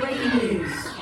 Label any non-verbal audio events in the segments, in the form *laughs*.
Breaking news.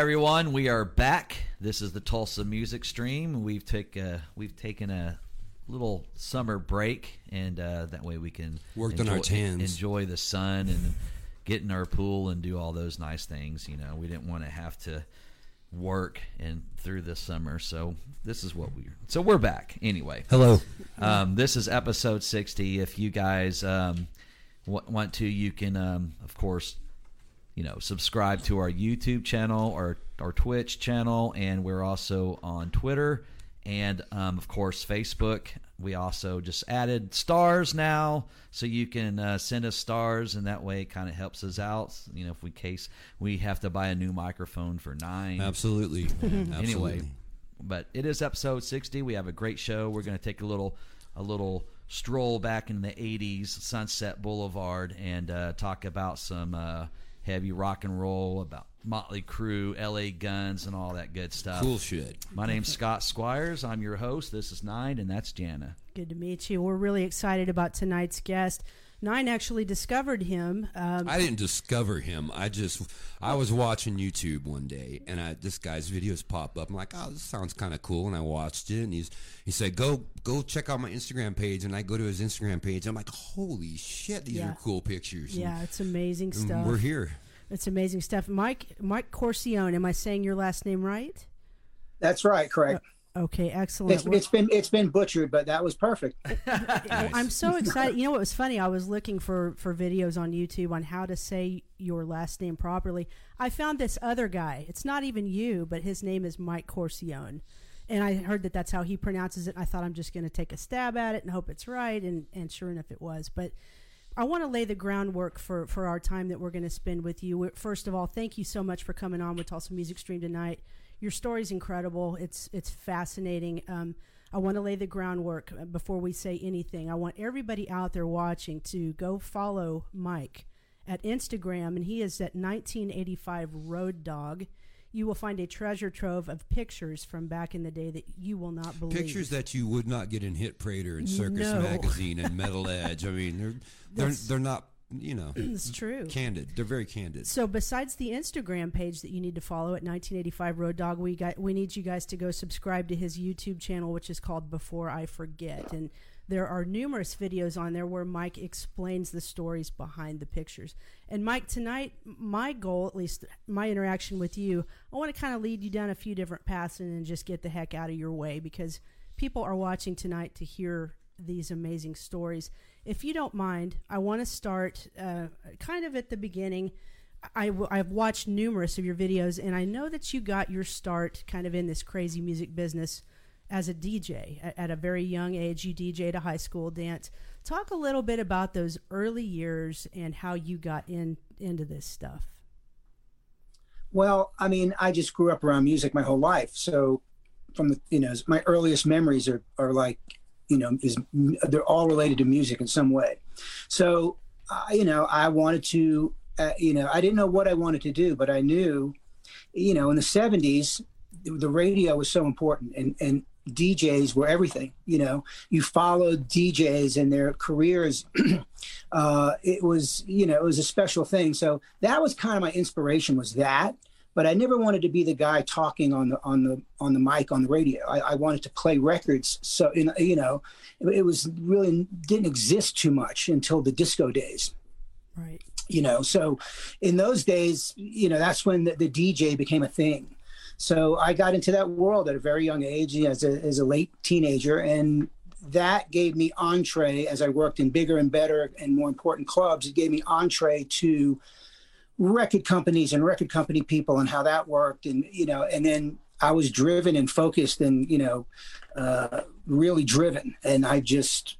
Everyone, we are back. This is the Tulsa Music Stream. We've take uh, we've taken a little summer break, and uh, that way we can work on our tans. enjoy the sun and get in our pool and do all those nice things. You know, we didn't want to have to work and through this summer, so this is what we. So we're back anyway. Hello. Um, this is episode 60. If you guys um, w- want to, you can, um, of course, you know, subscribe to our YouTube channel or our Twitch channel, and we're also on Twitter and, um, of course, Facebook. We also just added stars now, so you can uh, send us stars, and that way it kind of helps us out. You know, if we case we have to buy a new microphone for nine, Absolutely. *laughs* Absolutely. anyway but it is episode 60 we have a great show we're going to take a little a little stroll back in the 80s sunset boulevard and uh, talk about some uh, heavy rock and roll about motley crue la guns and all that good stuff cool shit. my name's scott squires i'm your host this is nine and that's jana Good to meet you. We're really excited about tonight's guest. Nine actually discovered him. Um, I didn't discover him. I just I was watching YouTube one day and I this guy's videos pop up. I'm like, oh, this sounds kind of cool, and I watched it. And he's he said, go go check out my Instagram page, and I go to his Instagram page. I'm like, holy shit, these Yeah. are cool pictures. And- yeah, it's amazing and stuff. we're here. It's amazing stuff. Mike Mike Corcione. Am I saying your last name right? That's right, correct. Okay, excellent. It's, it's been it's been butchered, but that was perfect. *laughs* Well, I'm so excited. You know what was funny? I was looking for for videos on YouTube on how to say your last name properly. I found this other guy. It's not even you, but his name is Mike Corcione. And I heard that that's how he pronounces it. And I thought I'm just going to take a stab at it and hope it's right. And, and sure enough, it was. But I want to lay the groundwork for, for our time that we're going to spend with you. First of all, thank you so much for coming on with Tulsa Music Stream tonight. Your story's incredible. It's it's fascinating. Um, I want to lay the groundwork uh, before we say anything. I want everybody out there watching to go follow Mike at Instagram, and he is at 1985 Road Dog. You will find a treasure trove of pictures from back in the day that you will not believe. Pictures that you would not get in Hit Parader and Circus No. Magazine and Metal Edge. I mean, they're *laughs* they're they're not you know *clears throat* it's true. candid. They're very candid. So besides the Instagram page that you need to follow at 1985 Road Dog, we got we need you guys to go subscribe to his YouTube channel, which is called Before I Forget, and there are numerous videos on there where Mike explains the stories behind the pictures. And Mike, tonight, my goal, at least my interaction with you, I want to kind of lead you down a few different paths and then just get the heck out of your way because people are watching tonight to hear these amazing stories. If you don't mind, I want to start uh, kind of at the beginning. I, w- I've watched numerous of your videos, and I know that you got your start kind of in this crazy music business as a DJ at, at a very young age. You DJed a high school dance. Talk a little bit about those early years and how you got in into this stuff. Well, I mean, I just grew up around music my whole life, so from the you know my earliest memories are are like you know is they're all related to music in some way. So uh, you know, I wanted to uh, you know I didn't know what I wanted to do, but I knew you know in the '70s the radio was so important, and and DJs were everything. You know, you followed DJs and their careers. *clears throat* uh, it was, you know, it was a special thing. So that was kind of my inspiration was that. But I never wanted to be the guy talking on the on the on the mic on the radio. I, I wanted to play records. So in, you know, it, it was really didn't exist too much until the disco days. Right. You know, so in those days, you know, that's when the, the DJ became a thing so I got into that world at a very young age as a, as a late teenager. And that gave me entree as I worked in bigger and better and more important clubs. It gave me entree to record companies and record company people and how that worked. And, you know, and then I was driven and focused and, you know, uh, really driven. And I just,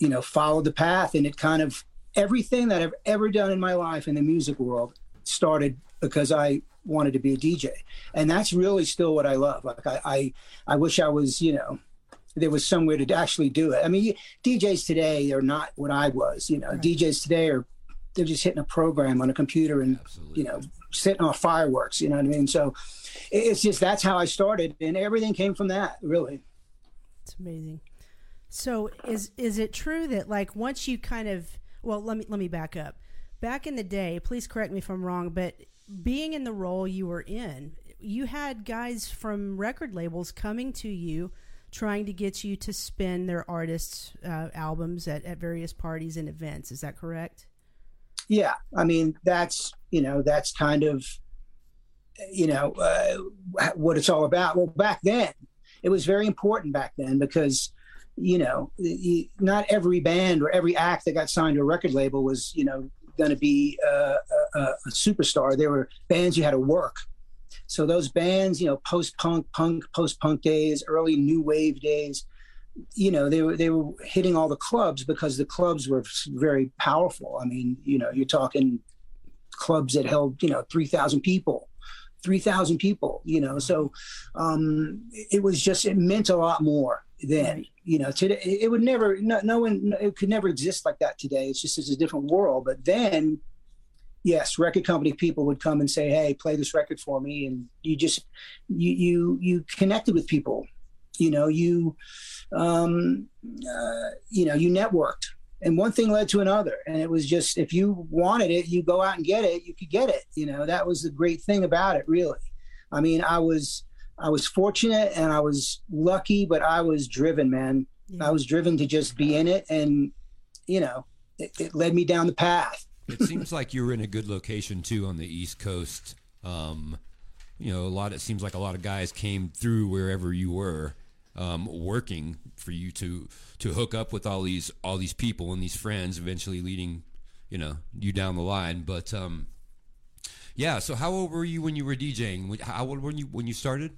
you know, followed the path and it kind of everything that I've ever done in my life in the music world started because I wanted to be a DJ, and that's really still what I love. Like I, I, I wish I was, you know, there was somewhere to actually do it. I mean, DJs today are not what I was. You know, right. DJs today are they're just hitting a program on a computer and Absolutely. you know setting off fireworks. You know what I mean? So it's just that's how I started, and everything came from that. Really, it's amazing. So is is it true that like once you kind of well let me let me back up. Back in the day, please correct me if I'm wrong, but being in the role you were in, you had guys from record labels coming to you trying to get you to spin their artists' uh, albums at, at various parties and events. Is that correct? Yeah. I mean, that's, you know, that's kind of, you know, uh, what it's all about. Well, back then, it was very important back then because, you know, not every band or every act that got signed to a record label was, you know, going to be a, a, a, superstar. There were bands you had to work. So those bands, you know, post punk, punk, post punk days, early new wave days, you know, they were they were hitting all the clubs because the clubs were very powerful. I mean, you know, you're talking clubs that held you know three thousand people. 3,000 people, you know, so um, it was just, it meant a lot more then you know today it would never no, no one it could never exist like that today it's just it's a different world but then yes record company people would come and say hey play this record for me and you just you you you connected with people you know you um uh, you know you networked and one thing led to another and it was just if you wanted it you go out and get it you could get it you know that was the great thing about it really i mean i was I was fortunate and I was lucky, but I was driven, man. Yeah. I was driven to just be in it, and you know, it, it, led me down the path. it seems like you were in a good location too on the East Coast. Um, you know, a lot. It seems like a lot of guys came through wherever you were, um, working for you to to hook up with all these all these people and these friends, eventually leading, you know, you down the line. But um, yeah. So, how old were you when you were DJing? How old were you when you started?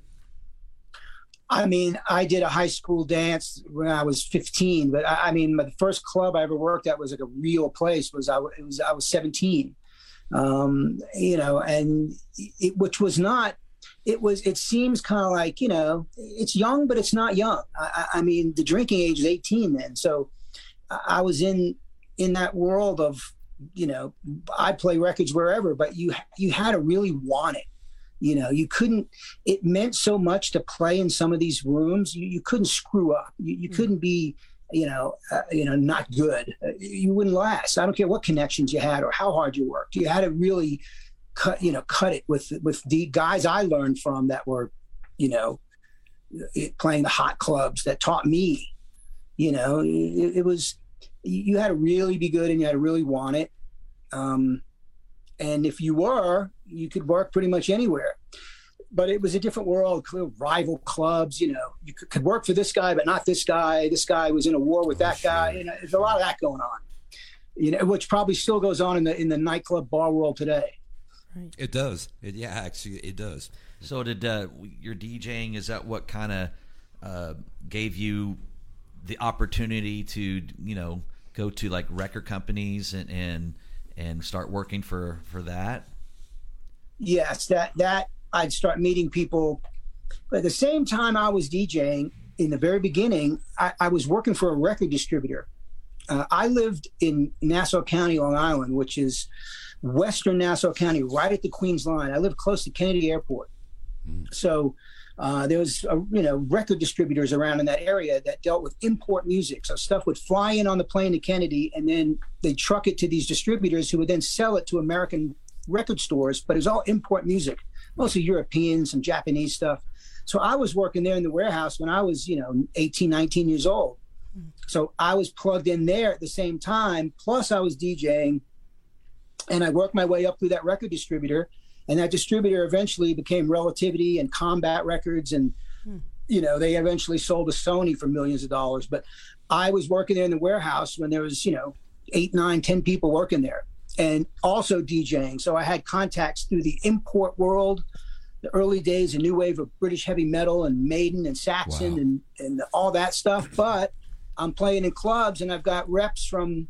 I mean, I did a high school dance when I was 15, but I, I mean, the first club I ever worked at was like a real place. Was I was I was 17, um, you know, and it, which was not. It was. It seems kind of like you know, it's young, but it's not young. I, I mean, the drinking age is 18 then, so I was in in that world of you know, I play records wherever, but you you had to really want it you know, you couldn't. It meant so much to play in some of these rooms. You, you couldn't screw up. You, you mm-hmm. couldn't be, you know, uh, you know, not good. Uh, you wouldn't last. I don't care what connections you had or how hard you worked. You had to really cut, you know, cut it with with the guys I learned from that were, you know, playing the hot clubs that taught me. You know, it, it was you had to really be good and you had to really want it. Um, and if you were, you could work pretty much anywhere. But it was a different world, rival clubs. You know, you could, work for this guy, but not this guy. This guy was in a war with that guy. You know, there's a lot of that going on. You know, which probably still goes on in the in the nightclub bar world today. Right. It does. It, yeah, actually, it does. So did uh, your DJing? Is that what kind of uh, gave you the opportunity to you know go to like record companies and and and start working for for that? Yes, that that I'd start meeting people. But at the same time, I was DJing in the very beginning. I, I was working for a record distributor. Uh, I lived in Nassau County, Long Island, which is western Nassau County, right at the Queens line. I lived close to Kennedy Airport. So uh, there was uh, you know record distributors around in that area that dealt with import music. So stuff would fly in on the plane to Kennedy, and then they truck it to these distributors who would then sell it to American record stores. But it was all import music, mostly European, some Japanese stuff. So I was working there in the warehouse when I was you know 18, 19 years old. So I was plugged in there at the same time. Plus I was DJing, and I worked my way up through that record distributor and that distributor eventually became Relativity and Combat Records, and hmm. you know they eventually sold to Sony for millions of dollars. But I was working there in the warehouse when there was you know eight, nine, ten people working there, and also DJing. So I had contacts through the import world, the early days, a new wave of British heavy metal and Maiden and Saxon Wow. and and all that stuff. But I'm playing in clubs, and I've got reps from.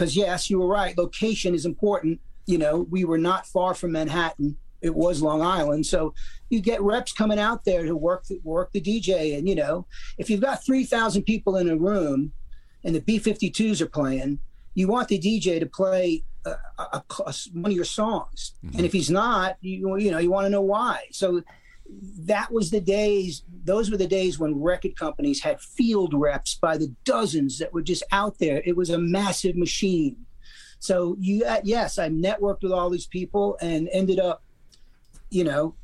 Because yes, you were right. Location is important you know, we were not far from Manhattan. It was Long Island, so you get reps coming out there to work the, work the DJ. And you know, if you've got three thousand people in a room, and the B52s are playing, you want the DJ to play a, a, a- one of your songs. And mm-hmm. if he's not, you you know, you want to know why. So that was the days. Those were the days when record companies had field reps by the dozens that were just out there. It was a massive machine. So you, uh, yes, I networked with all these people and ended up, you know,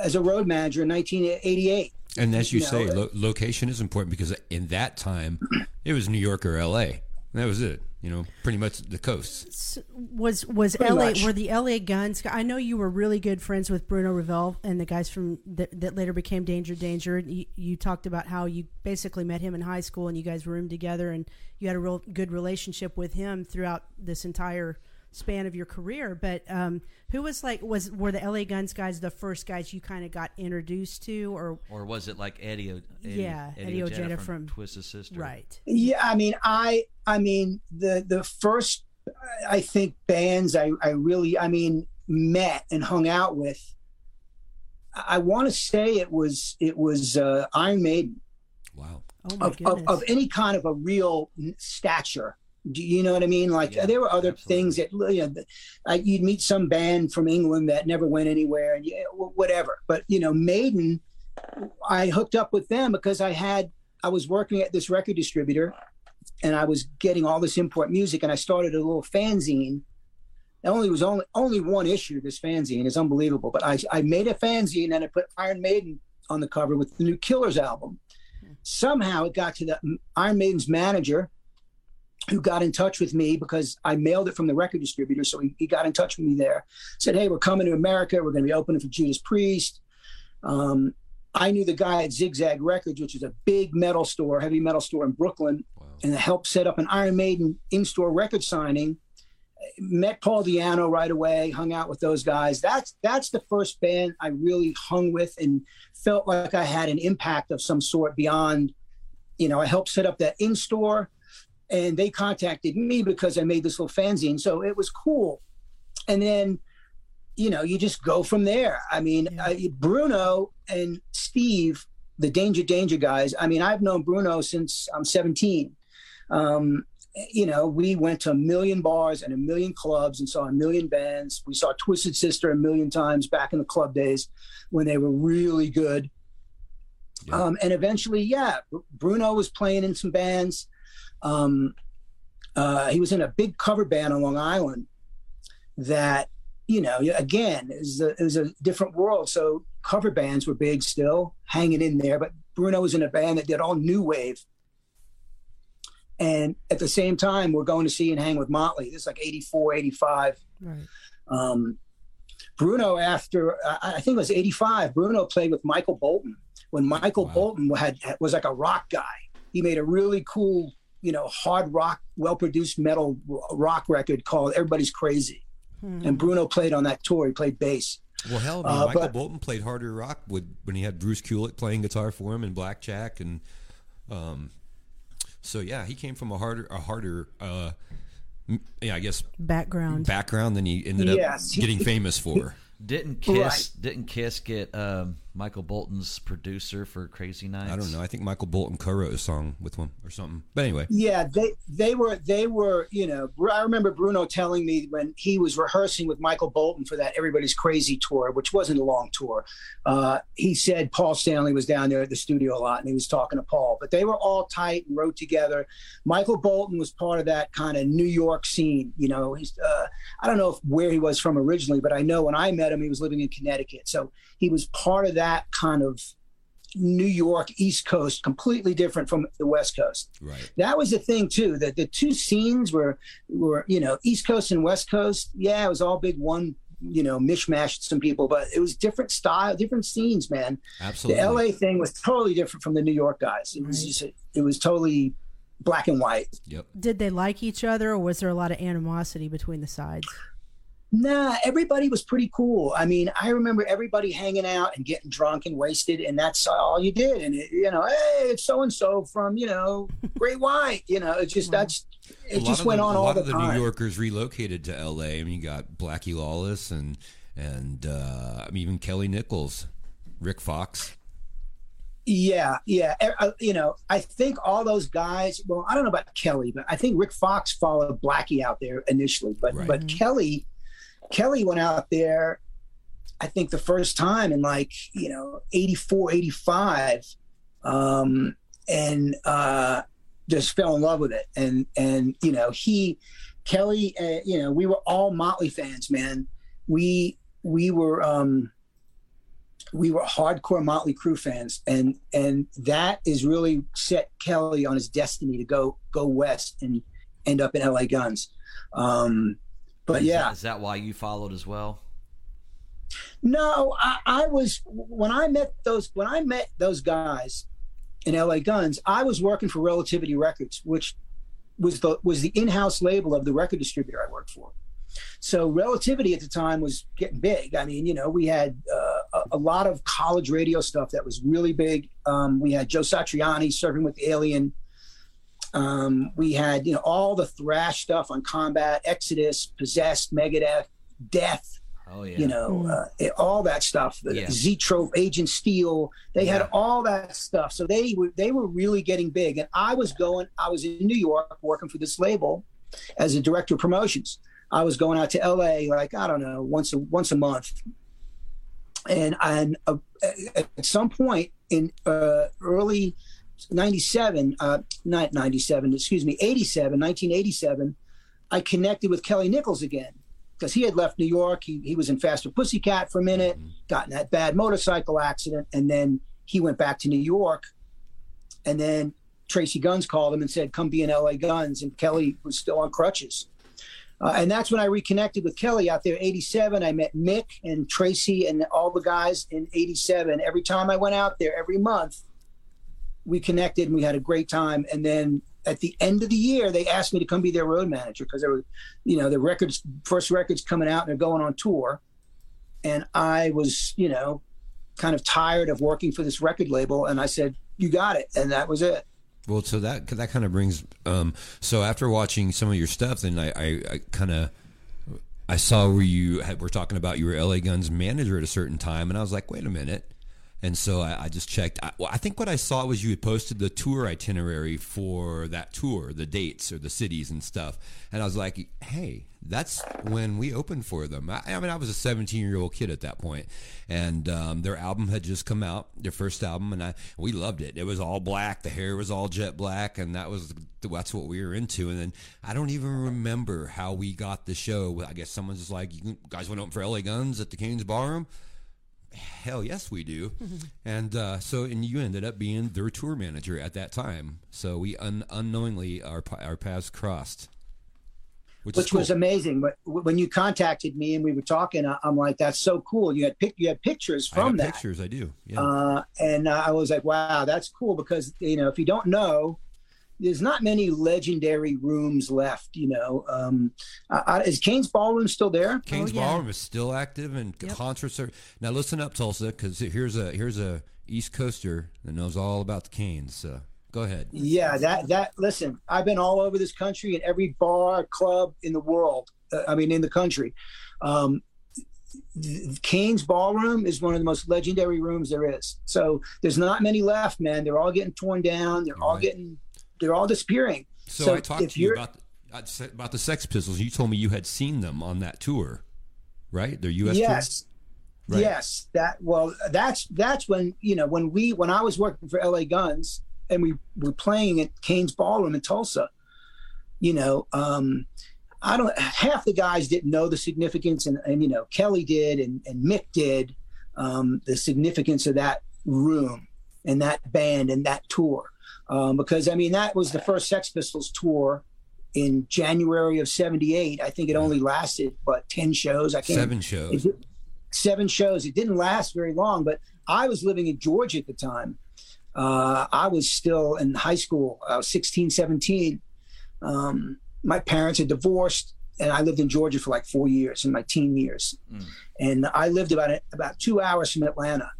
as a road manager in 1988. And as you No, say, lo- location is important because in that time, it was New York or L.A. That was it. You know, pretty much the coasts. was was Pretty LA much. were the LA Guns? I know you were really good friends with Bruno Ravel and the guys from that, that later became Danger Danger. You, you talked about how you basically met him in high school and you guys roomed together and you had a real good relationship with him throughout this entire span of your career. But um, who was like was were the LA Guns guys the first guys you kind of got introduced to or Or was it like Eddie? Eddie Yeah, Eddie, Eddie Ojeda Ojeda from, from- Twisted Sister. right? Yeah, I mean, I, I mean, the the first, I think bands I, I really, I mean, met and hung out with. I want to say it was it was uh, Iron Maiden Wow. Oh my of, of, of any kind of a real stature. Do you know what I mean? Like Yeah, there were other absolutely. things that you know, I, you'd meet some band from England that never went anywhere, and yeah, whatever. But you know, Maiden, I hooked up with them because I had I was working at this record distributor, and I was getting all this import music, and I started a little fanzine. It only was only only one issue. This fanzine is unbelievable, but I I made a fanzine and I put Iron Maiden on the cover with the new Killers album. Hmm. Somehow it got to the Iron Maiden's manager, who got in touch with me because I mailed it from the record distributor. So he, he got in touch with me there. Said, "Hey, we're coming to America. We're going to be opening for Judas Priest." Um, I knew the guy at Zigzag Records, which is a big metal store, heavy metal store in Brooklyn, Wow. and helped set up an Iron Maiden in-store record signing. Met Paul Di'Anno right away, hung out with those guys. That's that's the first band I really hung with and felt like I had an impact of some sort beyond, you know, I helped set up that in-store and they contacted me because I made this little fanzine. So it was cool. And then, you know, you just go from there. I mean, Yeah. I, Bruno and Steve, the Danger Danger guys. I mean, I've known Bruno since I'm 17. Um, you know, we went to a million bars and a million clubs and saw a million bands. We saw Twisted Sister a million times back in the club days when they were really good. Yeah. Um, and eventually, yeah, Bruno was playing in some bands. Um, uh, he was in a big cover band on Long Island that, you know, again, is a, is a different world. So cover bands were big still, hanging in there. But Bruno was in a band that did all new wave. And at the same time, we're going to see and hang with Motley. This is like 84, 85. right. Um, Bruno, after I I think it was '85, Bruno played with Michael Bolton when Michael Wow. Bolton had was like a rock guy. He made a really cool, you know, hard rock, well-produced metal rock record called "Everybody's Crazy," Hmm. and Bruno played on that tour. He played bass. Well, hell, I mean, Uh, Michael but- Bolton played harder rock with, when he had Bruce Kulick playing guitar for him and Blackjack, and um, so yeah, he came from a harder, a harder, uh, yeah, I guess Background. background than he ended Yes. up getting famous for. *laughs* Didn't Kiss Right. didn't Kiss get um, Michael Bolton's producer for Crazy Nights. I don't know. I think Michael Bolton co-wrote a song with him or something. But anyway, Yeah, they they were they were you know I remember Bruno telling me when he was rehearsing with Michael Bolton for that Everybody's Crazy tour, which wasn't a long tour. Uh, he said Paul Stanley was down there at the studio a lot, and he was talking to Paul. But they were all tight and wrote together. Michael Bolton was part of that kind of New York scene. You know, he's uh, I don't know if, where he was from originally, but I know when I met him, he was living in Connecticut, so he was part of that kind of New York East Coast, completely different from the West Coast right. that was the thing too that the two scenes were were you know east coast and west coast yeah it was all big one you know mishmashed some people but it was different style different scenes man Absolutely. the la thing was totally different from the new york guys it was Right. just it was totally black and white Yep. Did they like each other, or was there a lot of animosity between the sides? Nah, everybody was pretty cool. I mean, I remember everybody hanging out and getting drunk and wasted, and that's all you did. And it, you know, hey, it's so and so from you know Great White. You know, it just that's it lot just of went the, on a lot of the time. New Yorkers relocated to L.A. I mean, you got Blackie Lawless and and uh, I mean, even Kelly Nickels, Rick Fox. Yeah, yeah. Uh, You know, I think all those guys. Well, I don't know about Kelly, but I think Rick Fox followed Blackie out there initially. But Right. but Kelly, Kelly went out there. I think the first time in like you know 84, 85, um, and uh, just fell in love with it. And and you know he, Kelly, uh, you know we were all Motley fans, man. We we were. um we were hardcore Motley Crue fans, and and that is really set Kelly on his destiny to go go west and end up in LA Guns. Um, but Is yeah, that- is that why you followed as well? no, I, I was when I met those when I met those guys in LA Guns, I was working for Relativity Records, which was the was the in-house label of the record distributor I worked for. So Relativity at the time was getting big. I mean, you know, we had uh, a, a lot of college radio stuff that was really big. Um, we had Joe Satriani Surfing with the Alien. Um, we had you know all the thrash stuff on Combat, Exodus, Possessed, Megadeth, Death Oh yeah. you know, Mm. uh, it- all that stuff. The Yeah. Zoetrope, Agent Steel, they had all that stuff. So they were they were really getting big. And I was going, I was in New York working for this label as a director of promotions. I was going out to LA like I don't know once a once a month, and and uh, at some point in uh, early 97 uh not 97 excuse me 87 1987 i connected with kelly nickels again because he had left new york he, he was in faster pussycat for a minute got in that bad motorcycle accident and then he went back to new york and then tracy guns called him and said come be in la guns and kelly was still on crutches uh, and that's when I reconnected with Kelly out there. 87, I met Mick and Tracy and all the guys in 87. Every time I went out there, every month, we connected and we had a great time. And then at the end of the year, they asked me to come be their road manager because there were, you know, the records, first records coming out and they're going on tour. And I was, you know, kind of tired of working for this record label. And I said, you got it. And that was it. Well, so that that kind of brings. Um, so after watching some of your stuff, then I, I, I kind of I saw where you had, were talking about you were LA Guns manager at a certain time, and I was like, wait a minute. And so I, I just checked. I, well, I think what I saw was you had posted the tour itinerary for that tour, the dates or the cities and stuff. And I was like, hey, that's when we opened for them. I, I mean, I was a 17 year old kid at that point, and um, their album had just come out, their first album, and I we loved it. It was all black, the hair was all jet black, and that was that's what we were into. And then I don't even remember how we got the show. I guess someone's just like, you guys went up for LA Guns at the Cain's Ballroom. Hell yes, we do. *laughs* and uh, so, and you ended up being their tour manager at that time. So we un- unknowingly our our paths crossed, which, which cool. was amazing. But when you contacted me and we were talking, I'm like, "That's so cool." You had pic- you had pictures I from that, pictures. I do. Yeah. uh, and uh, I was like, "Wow, that's cool." Because you know, if you don't know, there's not many legendary rooms left. You know, um, uh, is Cain's Ballroom still there? Cain's Oh, yeah. Ballroom is still active and Yep. concerts are now. Listen up, Tulsa, because here's a here's a East Coaster that knows all about the Cain's. So go ahead. Yeah, that that. Listen, I've been all over this country in every bar, club in the world. Uh, I mean, in the country. Um, Cain's ballroom is one of the most legendary rooms there is. So there's not many left, man. They're all getting torn down. They're all Right. getting, they're all disappearing. So, I talked to you about the, about the Sex Pistols. You told me you had seen them on that tour, right? Their U.S. yes, Right. yes. That well, that's that's when you know when we when I was working for L.A. Guns and we were playing at Cain's Ballroom in Tulsa. You know, um, I don't. Half the guys didn't know the significance, and, and you know, Kelly did, and, and Mick did, um, the significance of that room and that band and that tour, um, because I mean that was the first Sex Pistols tour in January of '78. I think it only lasted but ten shows. I can't Seven shows. it, seven shows. It didn't last very long, but I was living in Georgia at the time. Uh, I was still in high school. I was 16, 17. Um, my parents had divorced, and I lived in Georgia for like four years in my teen years. Mm. And I lived about about two hours from Atlanta.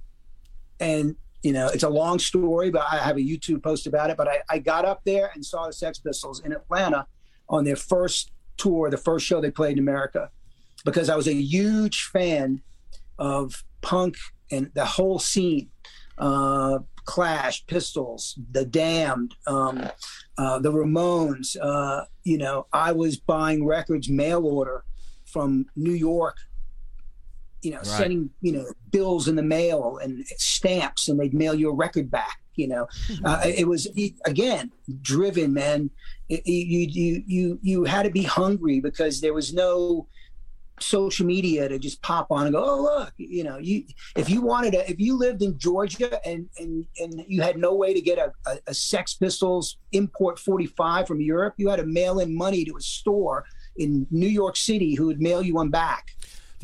And you know, it's a long story, but I have a YouTube post about it. But I, I got up there and saw the Sex Pistols in Atlanta on their first tour, the first show they played in America, because I was a huge fan of punk and the whole scene. Uh, Clash, Pistols, The Damned, um, uh, The Ramones. Uh, you know, I was buying records mail order from New York. You know, sending you know bills in the mail and stamps, and they'd mail you a record back. You know, uh, it was again driven, man. It, you you you you had to be hungry because there was no social media to just pop on and go, oh look, you know, you if you wanted to, if you lived in Georgia and and and you had no way to get a, a, a Sex Pistols import 45 from Europe, you had to mail in money to a store in New York City who would mail you one back.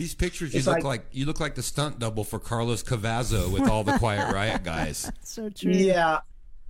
These pictures, you It's look like- like, you look like the stunt double for Carlos Cavazo with all the Quiet *laughs* Riot guys. So true. Yeah,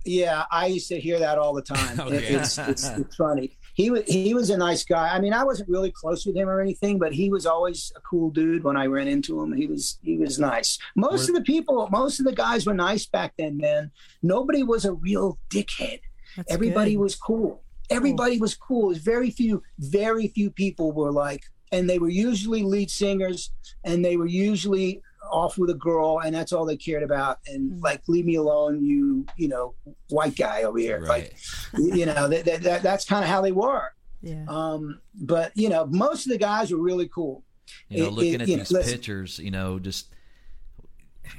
yeah, I used to hear that all the time. *laughs* It- Okay. it's, it's it's funny. He was he was a nice guy. I mean, I wasn't really close with him or anything, but he was always a cool dude. When I ran into him, he was he was nice. Most of the people, most of the guys were nice back then, man. Nobody was a real dickhead. Everybody good. was cool. Everybody was cool. There's very few, very few people were like, and they were usually lead singers, and they were usually off with a girl, and that's all they cared about. And Mm. like, leave me alone, you, you know, white guy over here. Right. Like, you know, that, that, that that's kind of how they were. Yeah. Um, but you know, most of the guys were really cool. You know, It- looking it- at you know, these listen. pictures, you know, just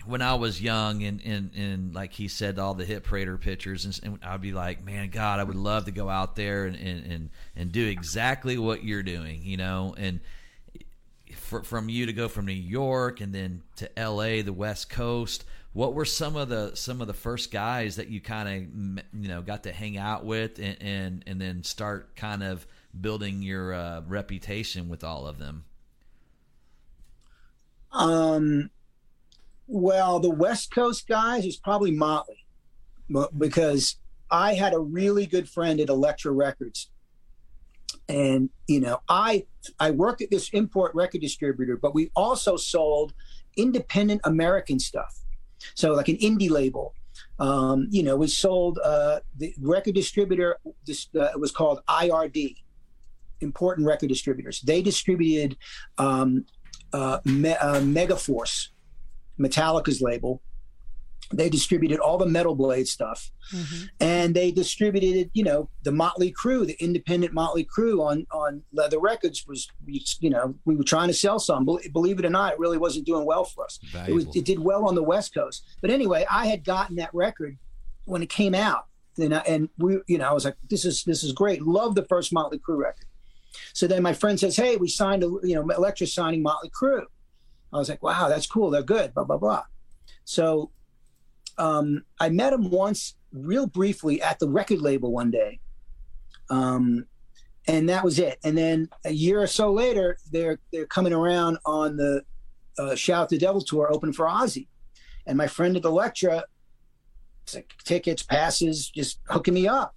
when I was young and, and, and like he said, all the hit parader pictures, and, and I'd be like, man, God, I would love to go out there and, and, and, and do exactly what you're doing, you know, and for, from you to go from New York and then to L.A., the West Coast. What were some of the some of the first guys that you kind of you know got to hang out with and and, and then start kind of building your uh, reputation with all of them? Um, well, the West Coast guys is probably Motley, because I had a really good friend at Elektra Records, and you know, I I worked at this import record distributor, but we also sold independent American stuff, so like an indie label. Um, you know, we sold uh, the record distributor. This uh, was called IRD, Important Record Distributors. They distributed um, uh, Me- uh, Megaforce, Metallica's label. They distributed all the Metal Blade stuff, Mhm. and they distributed, you know, the Motley Crue, the independent Motley Crue on on Leathür Records was, you know, we were trying to sell some. Believe it or not, it really wasn't doing well for us. It was it did well on the West Coast, but anyway, I had gotten that record when it came out, and I, and we, you know, I was like, this is this is great. Love the first Motley Crue record. So then my friend says, hey, we signed a, you know, Elektra signing Motley Crue. I was like, wow, that's cool. They're good. Blah blah blah. So um, I met him once, real briefly, at the record label one day. Um, and that was it. And then a year or so later, they're they're coming around on the uh, Shout the Devil tour, open for Ozzy. And my friend at Elektra, it's like tickets, passes, just hooking me up.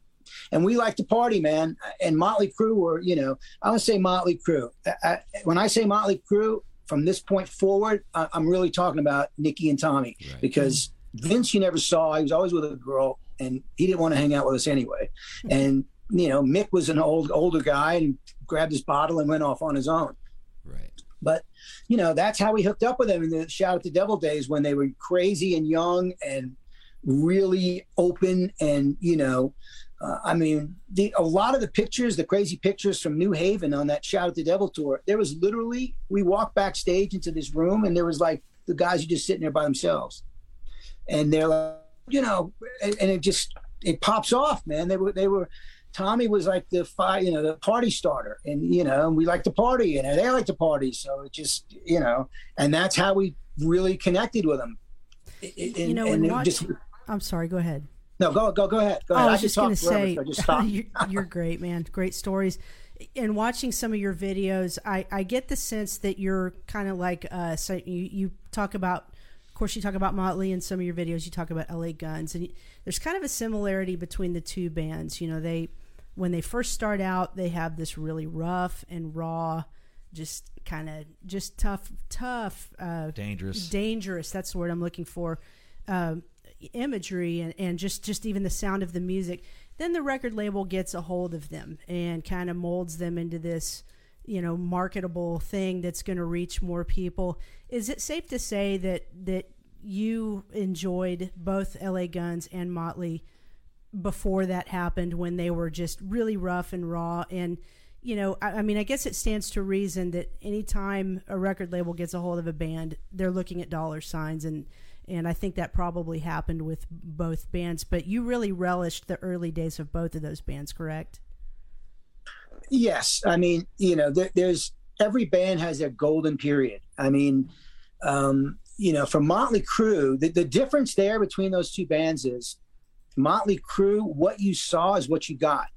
And we like to party, man. And Motley Crue were, you know, I don't say Motley Crue. I, I, when I say Motley Crue, from this point forward, I, I'm really talking about Nikki and Tommy Right. because Vince you never saw. He was always with a girl, and he didn't want to hang out with us anyway. Hmm. And you know, Mick was an old older guy and grabbed his bottle and went off on his own. Right. But you know, that's how we hooked up with them in the Shout at the Devil days when they were crazy and young and really open and you know uh, I mean, the, a lot of the pictures, the crazy pictures from New Haven on that Shout at the Devil tour, there was literally, we walked backstage into this room and there was like the guys are just sitting there by themselves. And they're like, you know, and, and it just, it pops off, man. They were, they were, Tommy was like the fire, you know, the party starter, and you know, and we like to party, and they like to party, so it just, you know, and that's how we really connected with them. And, you know, and, and watch, just, I'm sorry, go ahead. No, go go go ahead. Go oh, ahead. I was I just going to say, so *laughs* you're, you're, great, man. Great stories. And watching some of your videos, I, I get the sense that you're kind of like uh, so you you talk about, of course, you talk about Motley in some of your videos. You talk about L.A. Guns, and you, there's kind of a similarity between the two bands. You know, they when they first start out, they have this really rough and raw, just kind of just tough, tough, uh, dangerous, dangerous. That's the word I'm looking for. Um, imagery and, and just, just even the sound of the music, then the record label gets a hold of them and kind of molds them into this, you know, marketable thing that's going to reach more people. Is it safe to say that that you enjoyed both LA Guns and Motley before that happened when they were just really rough and raw and you know, I, I, mean, I guess it stands to reason that anytime a record label gets a hold of a band, they're looking at dollar signs and and I think that probably happened with both bands. But you really relished the early days of both of those bands, correct? Yes, I mean, you know, there, there's every band has their golden period. I mean, um, you know, for Motley Crue, the, the difference there between those two bands is Motley Crue, what you saw is what you got.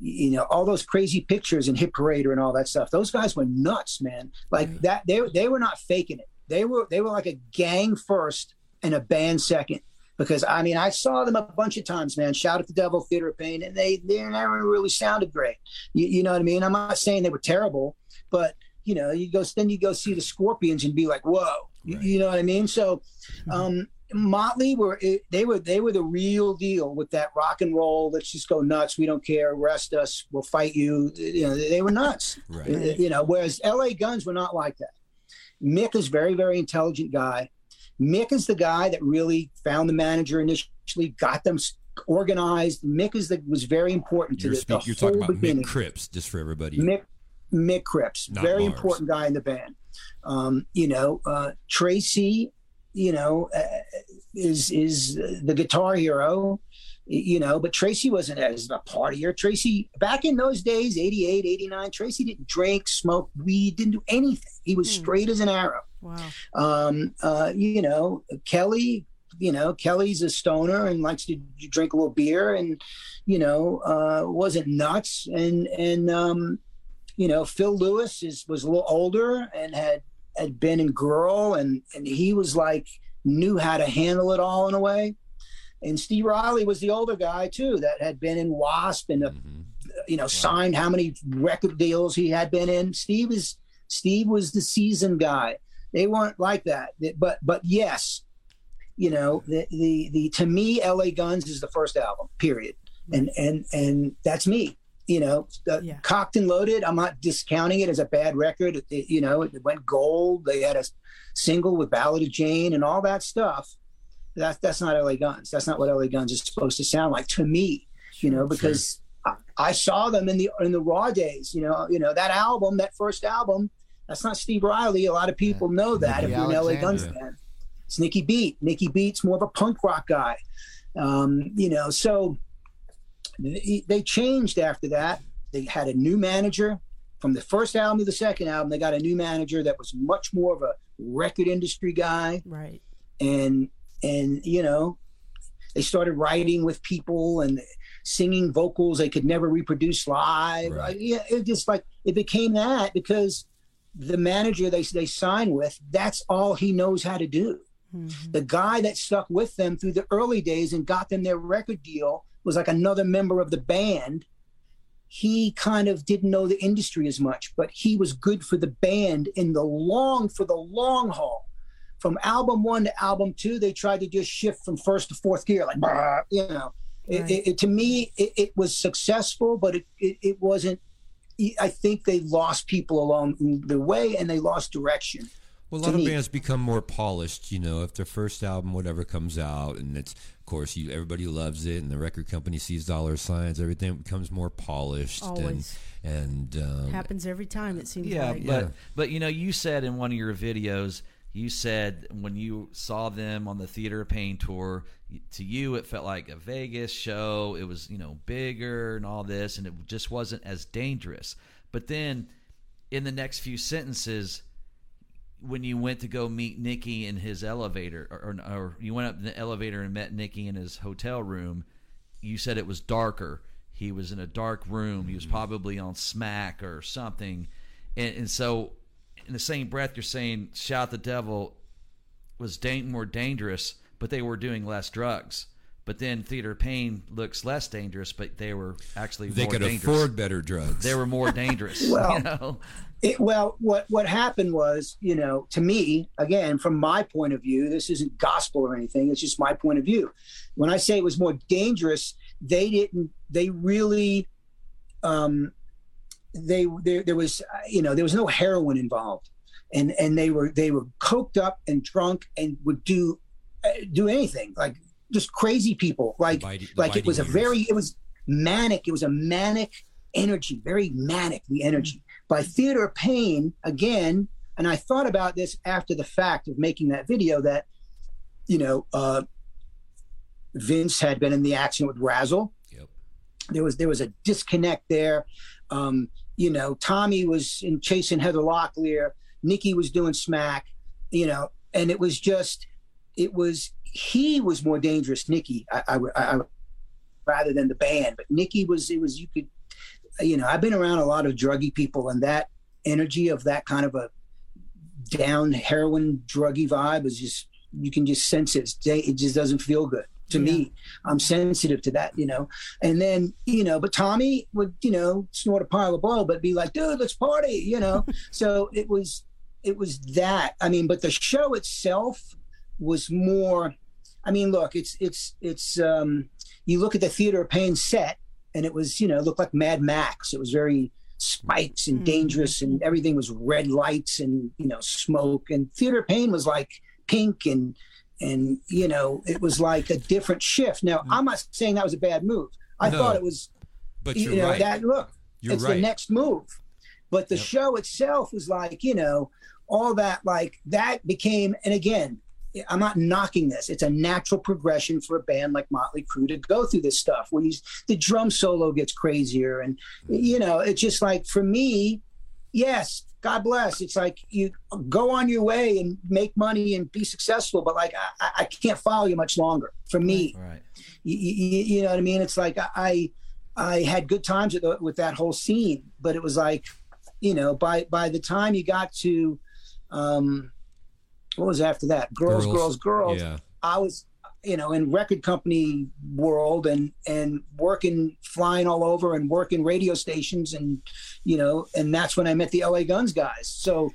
You know, all those crazy pictures and Hit Parader and all that stuff. Those guys were nuts, man. Like that, they they were not faking it. They were they were like a gang first and a band second. Because I mean, I saw them a bunch of times, man. Shout at the Devil, Theater of Pain, and they they never really sounded great. You, you know what I mean? I'm not saying they were terrible, but you know, you go then you go see the Scorpions and be like, whoa, right. you, you, know what I mean? So, mm-hmm. um, Motley were they were they were the real deal with that rock and roll. Let's just go nuts. We don't care. Arrest us. We'll fight you. You know they were nuts. Right. You know, whereas L.A. Guns were not like that. Mick is very very intelligent guy. Mick is the guy that really found the manager initially, got them organized. Mick is the was very important to you're the, speak, the You're talking about beginning. Mick Cripps, just for everybody. Mick Mick Cripps, Not very Mars. important guy in the band. Um, you know, uh, Tracy, you know, uh, is is the guitar hero. You know, but Tracy wasn't as a partier. Tracy, back in those days, 88, 89, Tracy didn't drink, smoke weed, didn't do anything. He was Hmm. straight as an arrow. Wow. Um, uh, you know, Kelly, you know, Kelly's a stoner and likes to drink a little beer and, you know, uh, wasn't nuts. And, and, um, you know, Phil Lewis is, was a little older and had, had been in girl and, and he was like, knew how to handle it all in a way. And Steve Riley was the older guy too, that had been in Wasp and, uh, Mhm. you know, signed how many record deals he had been in. Steve is, Steve was the seasoned guy they weren't like that. But but yes, you know the the, the to me, L.A. Guns is the first album. Period. And and and that's me. You know, the, Yeah. cocked and loaded. I'm not discounting it as a bad record. It, it- you know, it went gold. They had a single with Ballad of Jane and all that stuff. That's that's not L.A. Guns. That's not what L.A. Guns is supposed to sound like to me. You know, because I, I saw them in the in the raw days. You know, you know that album, that first album. That's not Steve Riley. A lot of people know that Nicky if you're an LA Guns fan. It's Nickey Beat. Nickey Beat's more of a punk rock guy. Um, you know, so they, they changed after that. They had a new manager from the first album to the second album. They got a new manager that was much more of a record industry guy, Right. and and you know, they started writing with people and singing vocals they could never reproduce live. Right. Uh, yeah, it just like it became that because the manager they they signed with, that's all he knows how to do. Mhm. The guy that stuck with them through the early days and got them their record deal was like another member of the band. He kind of didn't know the industry as much, but he was good for the band in the long for the long haul. From album one to album two, they tried to just shift from first to fourth gear, like "Bah," you know. Right. it, it- to me, it, it was successful, but it, it, it wasn't I think they lost people along the way and they lost direction. Well, a lot of bands become more polished, you know, if their first album, whatever, comes out, and it's, of course, you everybody loves it, and the record company sees dollar signs, everything becomes more polished. Always. And, and um, happens every time, it seems yeah, like. but Yeah. but you know, you said in one of your videos, you said when you saw them on the Theater of Pain tour, to you it felt like a Vegas show. It was you know bigger and all this, and it just wasn't as dangerous. But then, in the next few sentences, when you went to go meet Nikki in his elevator, or, or, or you went up in the elevator and met Nikki in his hotel room, you said it was darker. He was in a dark room. He was mm-hmm. probably on smack or something, and, and so in the same breath, you're saying "Shout the Devil" was da- more dangerous, but they were doing less drugs. But then Theater of Pain looks less dangerous, but they were actually they more could dangerous. afford better drugs. They were more dangerous. *laughs* Well, you know? It, well, what what happened was, you know, to me, again, from my point of view, this isn't gospel or anything. It's just my point of view. When I say it was more dangerous, they didn't. They really, um, they there there was, you know, there was no heroin involved, and and they were they were coked up and drunk and would do uh, do anything like just crazy people like like it was a very it was manic. It was a manic energy, very manic. The energy by Theater Pain again. And I thought about this after the fact of making that video that, you know, uh, Vince had been in the accident with Razzle. Yep. There was there was a disconnect there. Um, you know, Tommy was in chasing Heather Locklear. Nikki was doing smack. You know, and it was just, it was he was more dangerous. Nikki, I, I, I, rather than the band, but Nikki was. It was you could you know, I've been around a lot of druggy people, and that energy of that kind of a down heroin druggy vibe is just you can just sense it. It just doesn't feel good to me. I'm sensitive to that, you know. And then you know, but Tommy would you know snort a pile of blow, but be like, dude, let's party, you know. *laughs* so it was it was that. I mean, but the show itself was more. I mean, look, it's it's it's. um You look at the Theater of Pain set and it was you know looked like Mad Max. It was very spikes and dangerous, and everything was red lights and you know smoke. And Theater of Pain was like pink and and you know it was like a different shift. Now mm-hmm. I'm not saying that was a bad move. I No, thought it was but you know right. that look You're it's right. the next move. But the Yep. show itself was like you know all that like that became and again I'm not knocking this. It's a natural progression for a band like Motley Crue to go through this stuff where you, the drum solo gets crazier. And, you know, it's just like for me, yes, God bless. It's like you go on your way and make money and be successful, but like I, I can't follow you much longer. For me, Right. you, you, you know what I mean? It's like I I had good times with, the, with that whole scene, but it was like, you know, by by the time you got to, um, what was after that? Girls, girls, girls. Yeah. I was, you know, in record company world and and working, flying all over and working radio stations and, you know, and that's when I met the LA Guns guys. So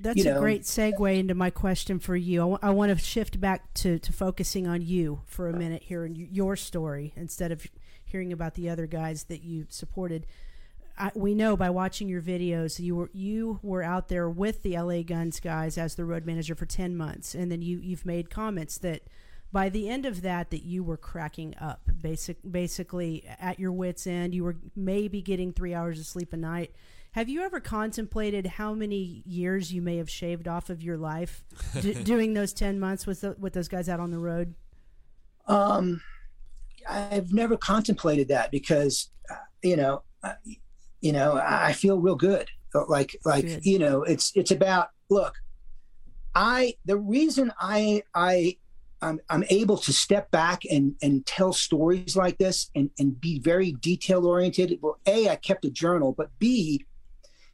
That's you a great segue into my question for you. I want to shift back to, to focusing on you for a minute here and your story instead of hearing about the other guys that you supported. I, we know by watching your videos you were you were out there with the LA Guns guys as the road manager for 10 months and then you you've made comments that by the end of that that you were cracking up basic basically at your wits end you were maybe getting 3 hours of sleep a night have you ever contemplated how many years you may have shaved off of your life *laughs* d- doing those 10 months with the, with those guys out on the road Um, I've never contemplated that because, uh, you know, uh, you know, I I feel real good. Like, like Good. you know, it's it's about look. I the reason I I I'm, I'm able to step back and and tell stories like this and and be very detail oriented. Well, a I kept a journal, but b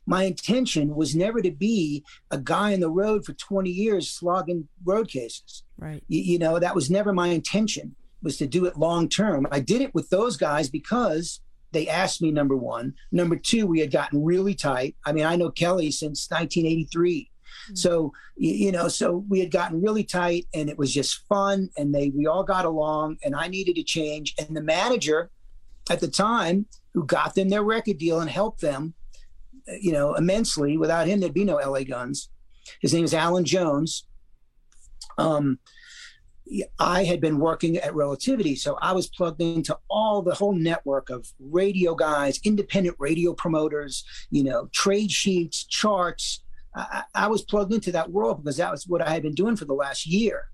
my intention was never to be a guy on the road for 20 years slogging road cases. Right. You, you know that was never my intention was to do it long term. I did it with those guys because they asked me number one. Number two we had gotten really tight. I mean i know kelly since 1983 so you, know so we had gotten really tight and it was just fun and they we all got along and i needed a change and the manager at the time who got them their record deal and helped them you know, immensely. Without him, there'd be no LA Guns. His name is Alan Jones. Um, I had been working at Relativity, so I was plugged into all the whole network of radio guys, independent radio promoters, you know, trade sheets, charts. I, I was plugged into that world because that was what I had been doing for the last year.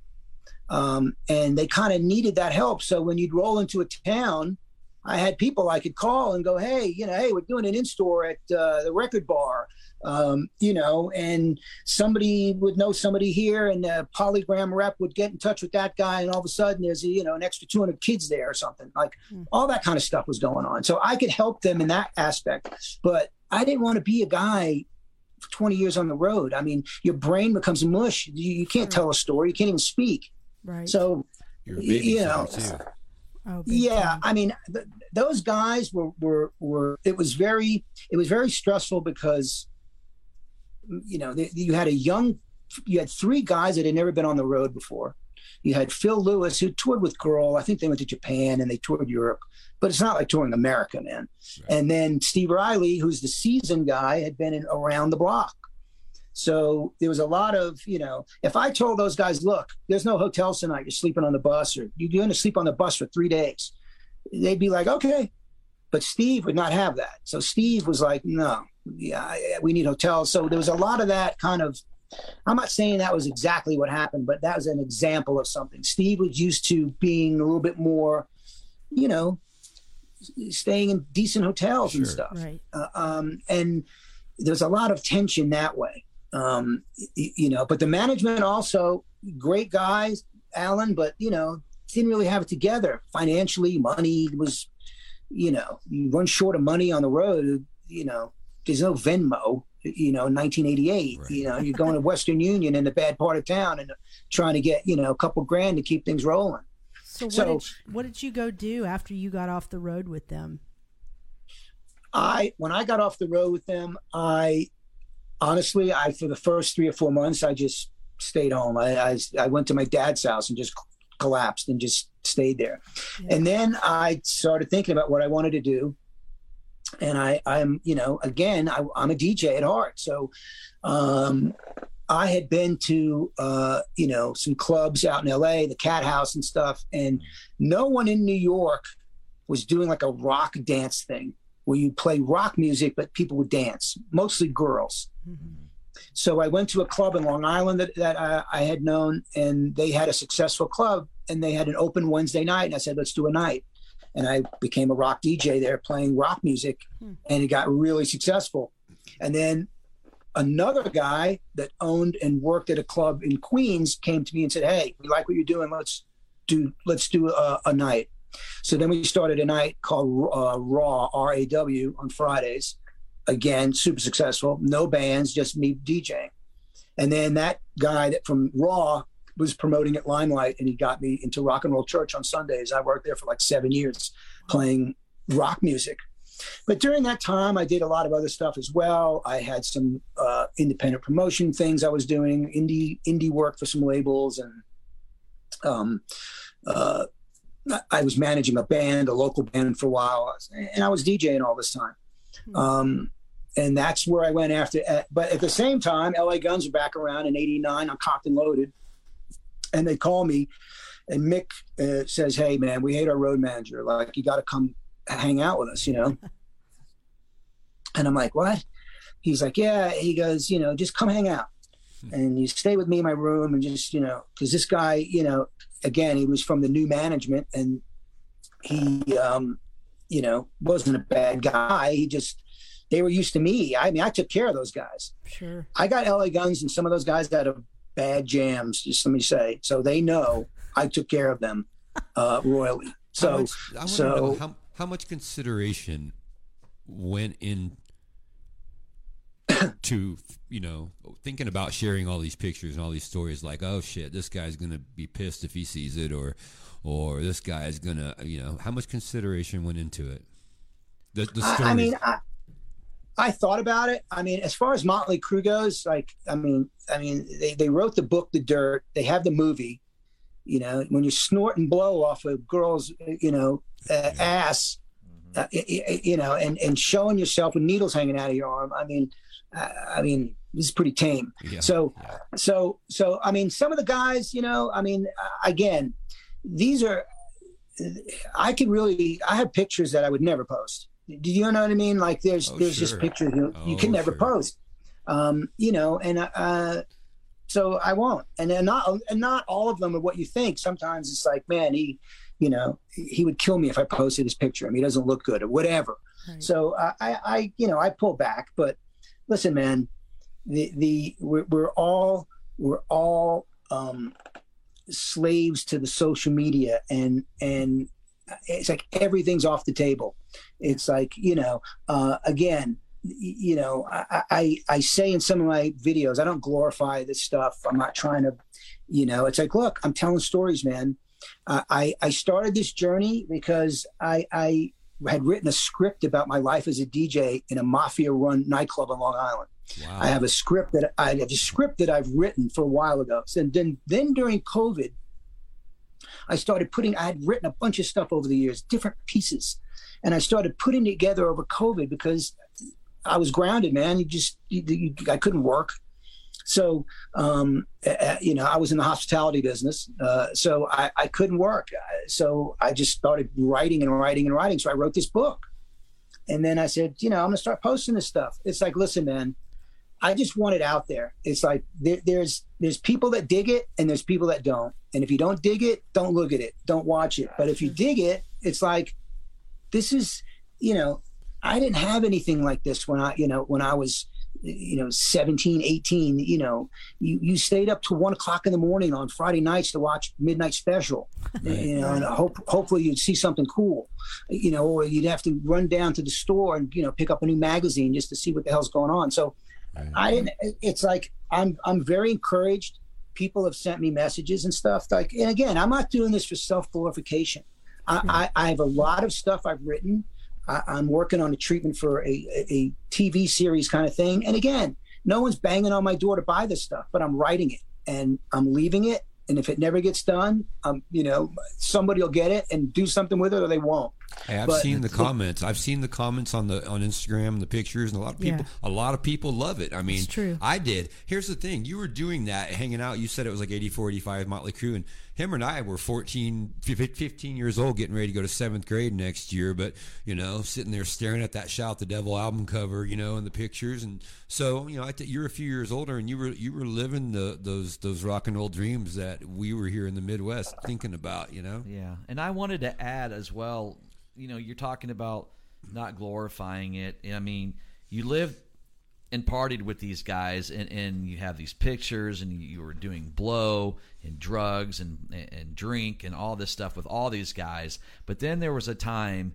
Um, and they kind of needed that help. So when you'd roll into a town, I had people I could call and go, hey, you know, hey, we're doing an in store at uh, the record bar, um, you know, and somebody would know somebody here, and the polygram rep would get in touch with that guy, and all of a sudden there's you know an extra 200 kids there or something. Like mm. all that kind of stuff was going on. So I could help them in that aspect, but I didn't want to be a guy 20 years on the road. I mean, your brain becomes mush. You, you can't tell a story. You can't even speak. Right. So, you know, Oh, yeah, time. I mean, th- those guys were, were were. It was very it was very stressful because, you know, they, you had a young, you had three guys that had never been on the road before. You had Phil Lewis who toured with Girl. I think they went to Japan and they toured Europe, but it's not like touring America, man. Right. And then Steve Riley, who's the season guy, had been in, around the block. So there was a lot of, you know, if I told those guys, look, there's no hotel tonight, you're sleeping on the bus, or you're going to sleep on the bus for three days, they'd be like, okay. But Steve would not have that. So Steve was like, no, yeah, we need hotels. So there was a lot of that kind of. I'm not saying that was exactly what happened, but that was an example of something. Steve was used to being a little bit more, you know, staying in decent hotels sure. and stuff. Right. Uh, um, and there's a lot of tension that way um, you know, but the management also great guys, Alan, but you know, didn't really have it together financially. Money was, you know, you run short of money on the road. You know, there's no Venmo. You know, in 1988, right. you know, you're going to Western Union in the bad part of town and trying to get you know a couple grand to keep things rolling. So what, so, did you, what did you go do after you got off the road with them? I when I got off the road with them, I honestly, I for the first three or four months, I just stayed home. I I, I went to my dad's house and just collapsed and just stayed there. Yeah. And then I started thinking about what I wanted to do. And I, I'm, you know, again, I, am a DJ at heart. So um, I had been to, uh, you know, some clubs out in LA, the Cat House and stuff. And no one in New York was doing like a rock dance thing where you play rock music, but people would dance, mostly girls. Mm-hmm. So I went to a club in Long Island that, that I, I, had known, and they had a successful club, and they had an open Wednesday night. And I said, let's do a night. And I became a rock DJ there playing rock music, hmm. and it got really successful. And then another guy that owned and worked at a club in Queens came to me and said, "Hey, we like what you're doing. Let's do let's do a, a night." So then we started a night called uh, Raw R A W on Fridays, again, super successful. No bands, just me DJing. And then that guy that from Raw was promoting at Limelight, and he got me into Rock and Roll Church on Sundays. I worked there for like seven years playing rock music. But during that time, I did a lot of other stuff as well. I had some uh, independent promotion things I was doing, indie indie work for some labels, and um, uh, I was managing a band, a local band for a while, and I was DJing all this time. Hmm. Um, and that's where I went after. Uh, but at the same time, LA Guns were back around in '89. I'm cocked and loaded, and they call me, and Mick uh, says, "Hey, man, we hate our road manager. Like, you got to come hang out with us, you know." *laughs* and I'm like, "What?" He's like, "Yeah." He goes, "You know, just come hang out." Hmm. And you stay with me in my room and just, you know, because this guy, you know, again, he was from the new management and he, um, you know, wasn't a bad guy. He just, they were used to me. I mean, I took care of those guys. Sure. I got LA Guns and some of those guys got a bad jams, just let me say. So they know I took care of them uh, royally. So, how much, so how, how much consideration went in *coughs* to you know thinking about sharing all these pictures and all these stories like oh shit this guy's gonna be pissed if he sees it or or this guy's gonna you know how much consideration went into it the, the I, I mean I, I thought about it. I mean, as far as Motley Crue goes, like, I mean, I mean, they, they wrote the book, The Dirt. They have the movie. You know, when you snort and blow off a girl's, you know, uh, ass, mm-hmm. uh, you know, and and showing yourself with needles hanging out of your arm. I mean, uh, I mean, this is pretty tame. Yeah. So, so, so, I mean, some of the guys, you know, I mean, uh, again, these are, I could really, I have pictures that I would never post. Do you know what I mean? Like, there's, Oh, there's sure. just pictures you, you can Oh, never sure. post. Um, you know, and uh, so I won't. And then not, and not all of them are what you think. Sometimes it's like, man, he, you know, he would kill me if I posted his picture. I mean, he doesn't look good or whatever. Right. So I, I, I, you know, I pull back. But listen, man, the the we're, we're all we're all um, slaves to the social media, and and it's like everything's off the table. It's like you know, uh, again, you know, I, I I say in some of my videos, I don't glorify this stuff. I'm not trying to, you know, it's like, look, I'm telling stories, man. Uh, I I started this journey because I I had written a script about my life as a DJ in a mafia-run nightclub on Long Island. Wow. I have a script that I have a script that I've written for a while ago. So then then during COVID, I started putting I had written a bunch of stuff over the years, different pieces. And I started putting together over COVID because I was grounded, man. You just you, you, I couldn't work. So, um, uh, you know, I was in the hospitality business, uh, so I, I couldn't work. So I just started writing and writing and writing. So I wrote this book, and then I said, you know, I'm gonna start posting this stuff. It's like, listen, man, I just want it out there. It's like there, there's there's people that dig it and there's people that don't. And if you don't dig it, don't look at it, don't watch it. But if you dig it, it's like this is, you know, I didn't have anything like this when I, you know, when I was, you know, 17, 18, you know, you, you stayed up to one o'clock in the morning on Friday nights to watch midnight special, you know, and hope, hopefully you'd see something cool, you know, or you'd have to run down to the store and, you know, pick up a new magazine just to see what the hell's going on. So I didn't, it's like, I'm, I'm very encouraged. People have sent me messages and stuff like, and again, I'm not doing this for self glorification. I, I, I have a lot of stuff I've written. I, I'm working on a treatment for a, a TV series kind of thing. And again, no one's banging on my door to buy this stuff, but I'm writing it and I'm leaving it. And if it never gets done, um, you know, somebody will get it and do something with it, or they won't. Hey, I've But- seen the comments. I've seen the comments on the on Instagram, the pictures, and a lot of people. A lot of people love it. I mean, It's true. I did. Here's the thing: you were doing that, hanging out. You said it was like 84, 85, Motley Crue, and him and I were 14, 15 years old, getting ready to go to seventh grade next year. But you know, sitting there staring at that "Shout the Devil" album cover, you know, and the pictures, and so you know, I th- you're a few years older, and you were you were living the those those rock and roll dreams that we were here in the Midwest thinking about. You know, Yeah, and I wanted to add as well. You know, you're talking about not glorifying it. I mean, you lived and partied with these guys, and, and you have these pictures, and you were doing blow and drugs and and drink and all this stuff with all these guys. But then there was a time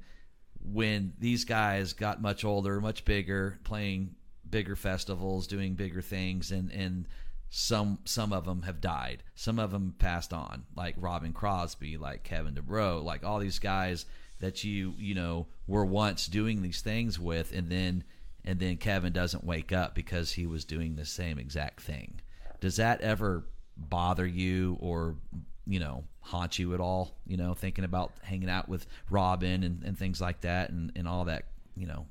when these guys got much older, much bigger, playing bigger festivals, doing bigger things, and and some some of them have died. Some of them passed on, like Robin Crosby, like Kevin DuBrow, like all these guys that you you know were once doing these things with, and then and then Kevin doesn't wake up because he was doing the same exact thing. Does that ever bother you or you know haunt you at all? You know, thinking about hanging out with Robin and, and things like that, and and all that. You know,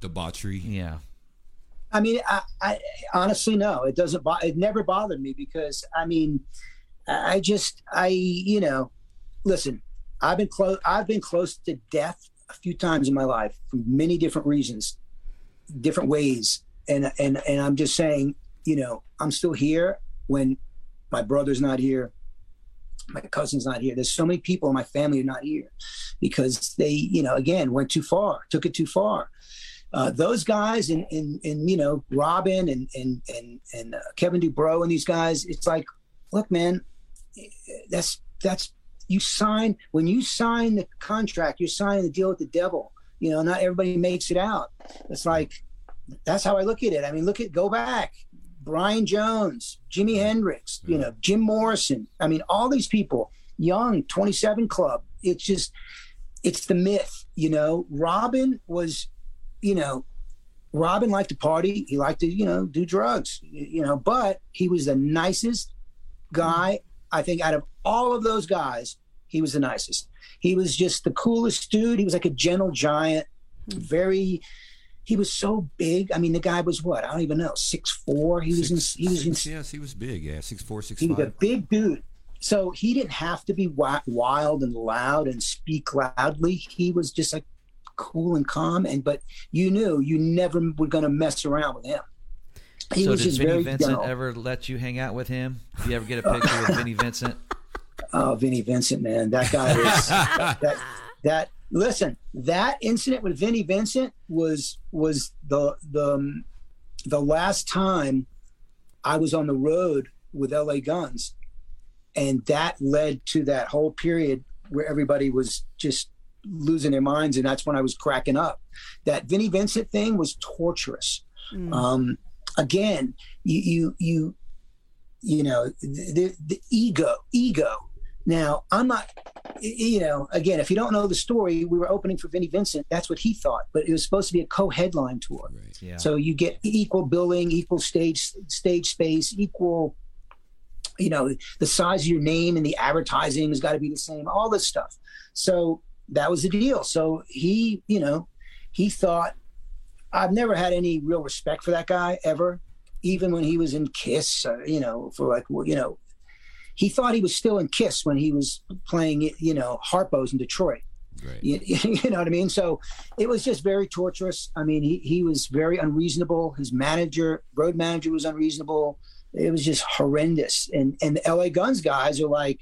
debauchery. yeah. I mean, I, I honestly no, it doesn't. Bo- it never bothered me because I mean, I I just I you know, listen, I've been close. I've been close to death a few times in my life for many different reasons, different ways, and and and I'm just saying, you know, I'm still here when my brother's not here. My cousin's not here. There's so many people in my family are not here because they, you know, again, went too far, took it too far uh, those guys and, and and you know Robin and and and and uh, Kevin Dubrow and these guys, it's like, look, man, that's that's you sign when you sign the contract, you're signing the deal with the devil. You know, not everybody makes it out. It's like that's how I look at it. I mean, look at go back, Brian Jones, Jimi Hendrix, you know, Jim Morrison. I mean, all these people, Young, Twenty Seven Club. It's just it's the myth, you know. Robin was you know, Robin liked to party. He liked to, you know, do drugs, you know, but he was the nicest guy. I think out of all of those guys, he was the nicest. He was just the coolest dude. He was like a gentle giant, hmm. very. He was so big. I mean, the guy was what? I don't even know. Six four. He was in. He was in. yes, he was big. Yeah, six four, six He was a big dude. So he didn't have to be wild and loud and speak loudly. He was just like cool and calm. And but you knew you never were going to mess around with him. He so was did very Vincent gentle. ever let you hang out with him? Do you ever get a picture with *laughs* Vinnie Vincent? Oh, Vinnie Vincent, man, that guy was *laughs* that, that. Listen, that incident with Vinnie Vincent was was the the um, the last time I was on the road with LA Guns, and that led to that whole period where everybody was just losing their minds, and that's when I was cracking up. That Vinnie Vincent thing was torturous. Mm. Um, again, you you you you know the, the, the ego ego. Now I'm not. You know, again, if you don't know the story, we were opening for Vinnie Vincent. That's what he thought, but it was supposed to be a co-headline tour. Right. Yeah. So you get equal billing, equal stage stage space, equal. You know, the size of your name and the advertising has got to be the same. All this stuff. So that was the deal. So he, you know, he thought I've never had any real respect for that guy ever, even when he was in Kiss. Uh, you know, for like you know, he thought he was still in Kiss when he was playing, you know, Harpo's in Detroit. Right. You, *laughs* you know what I mean? So it was just very torturous. I mean, he, he was very unreasonable. His manager, road manager, was unreasonable. It was just horrendous. And and the LA Guns guys are like,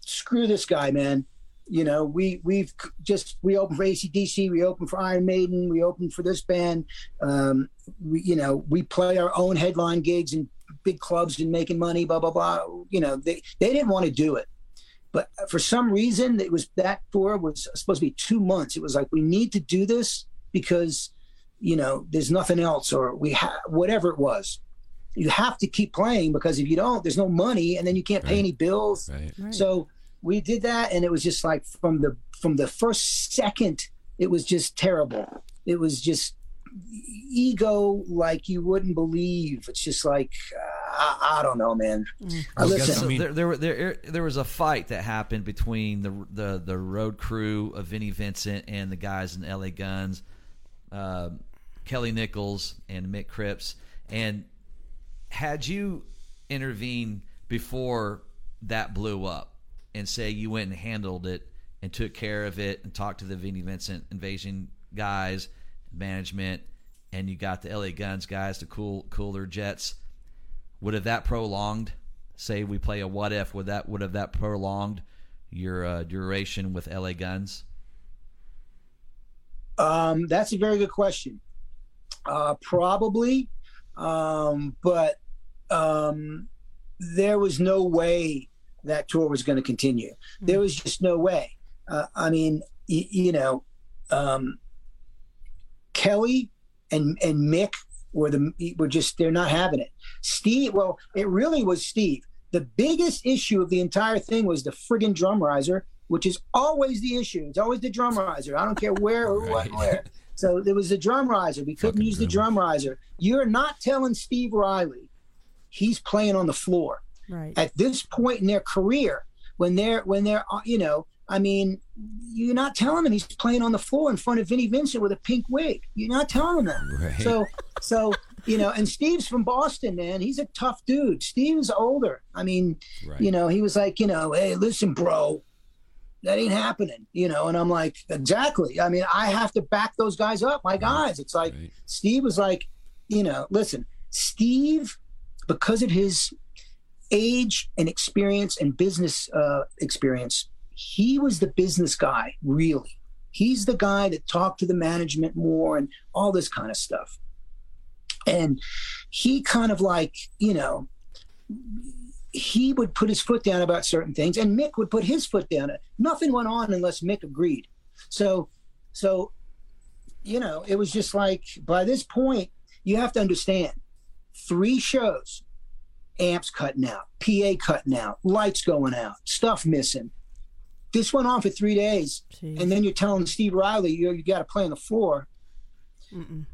screw this guy, man. You know, we we've just we opened for ACDC, we opened for Iron Maiden, we opened for this band. Um, we you know we play our own headline gigs in big clubs and making money. Blah blah blah. You know, they they didn't want to do it. But for some reason, it was that tour was supposed to be two months. It was like we need to do this because, you know, there's nothing else, or we have whatever it was. You have to keep playing because if you don't, there's no money, and then you can't pay Right. any bills. Right. Right. So we did that, and it was just like from the from the first second, it was just terrible. It was just ego like you wouldn't believe. It's just like I, I don't know, man. Mm. Uh, listen, So I mean- there, there, there, there was a fight that happened between the the the road crew of Vinnie Vincent and the guys in LA Guns, uh, Kelly Nickels and Mick Cripps. And had you intervened before that blew up, and say you went and handled it and took care of it and talked to the Vinnie Vincent invasion guys, management, and you got the LA Guns guys to cool cool their jets would have that prolonged say we play a what if would that would have that prolonged your uh, duration with la guns Um, that's a very good question. Uh, probably, um, but um, there was no way that tour was going to continue. There was just no way. Uh, I mean, y- you know, um, Kelly and and Mick were the were just they're not having it. Steve, well, it really was Steve. The biggest issue of the entire thing was the friggin' drum riser, which is always the issue. It's always the drum riser. I don't care where or what where. So there was the drum riser. We couldn't Fucking use the drummer. drum riser. You're not telling Steve Riley he's playing on the floor Right. at this point in their career when they're when they're you know i mean you're not telling them he's playing on the floor in front of vinnie vincent with a pink wig. You're not telling them Right. so so you know and steve's from boston man. He's a tough dude. Steve's older. I mean Right. you know he was like you know hey listen bro. That ain't happening you know and i'm like exactly. I mean i have to back those guys up my guys. It's like Right. Steve was like, you know, listen, Steve, because of his age and experience and business uh, experience, he was the business guy, really. He's the guy that talked to the management more and all this kind of stuff. And he kind of like, you know, he would put his foot down about certain things, and Mick would put his foot down. Nothing went on unless Mick agreed. So, so you know, it was just like by this point, you have to understand three shows, amps cutting out, PA cutting out, lights going out, stuff missing. This went on for three days, Jeez. and then you're telling Steve Riley you you got to play on the floor, Mm-mm.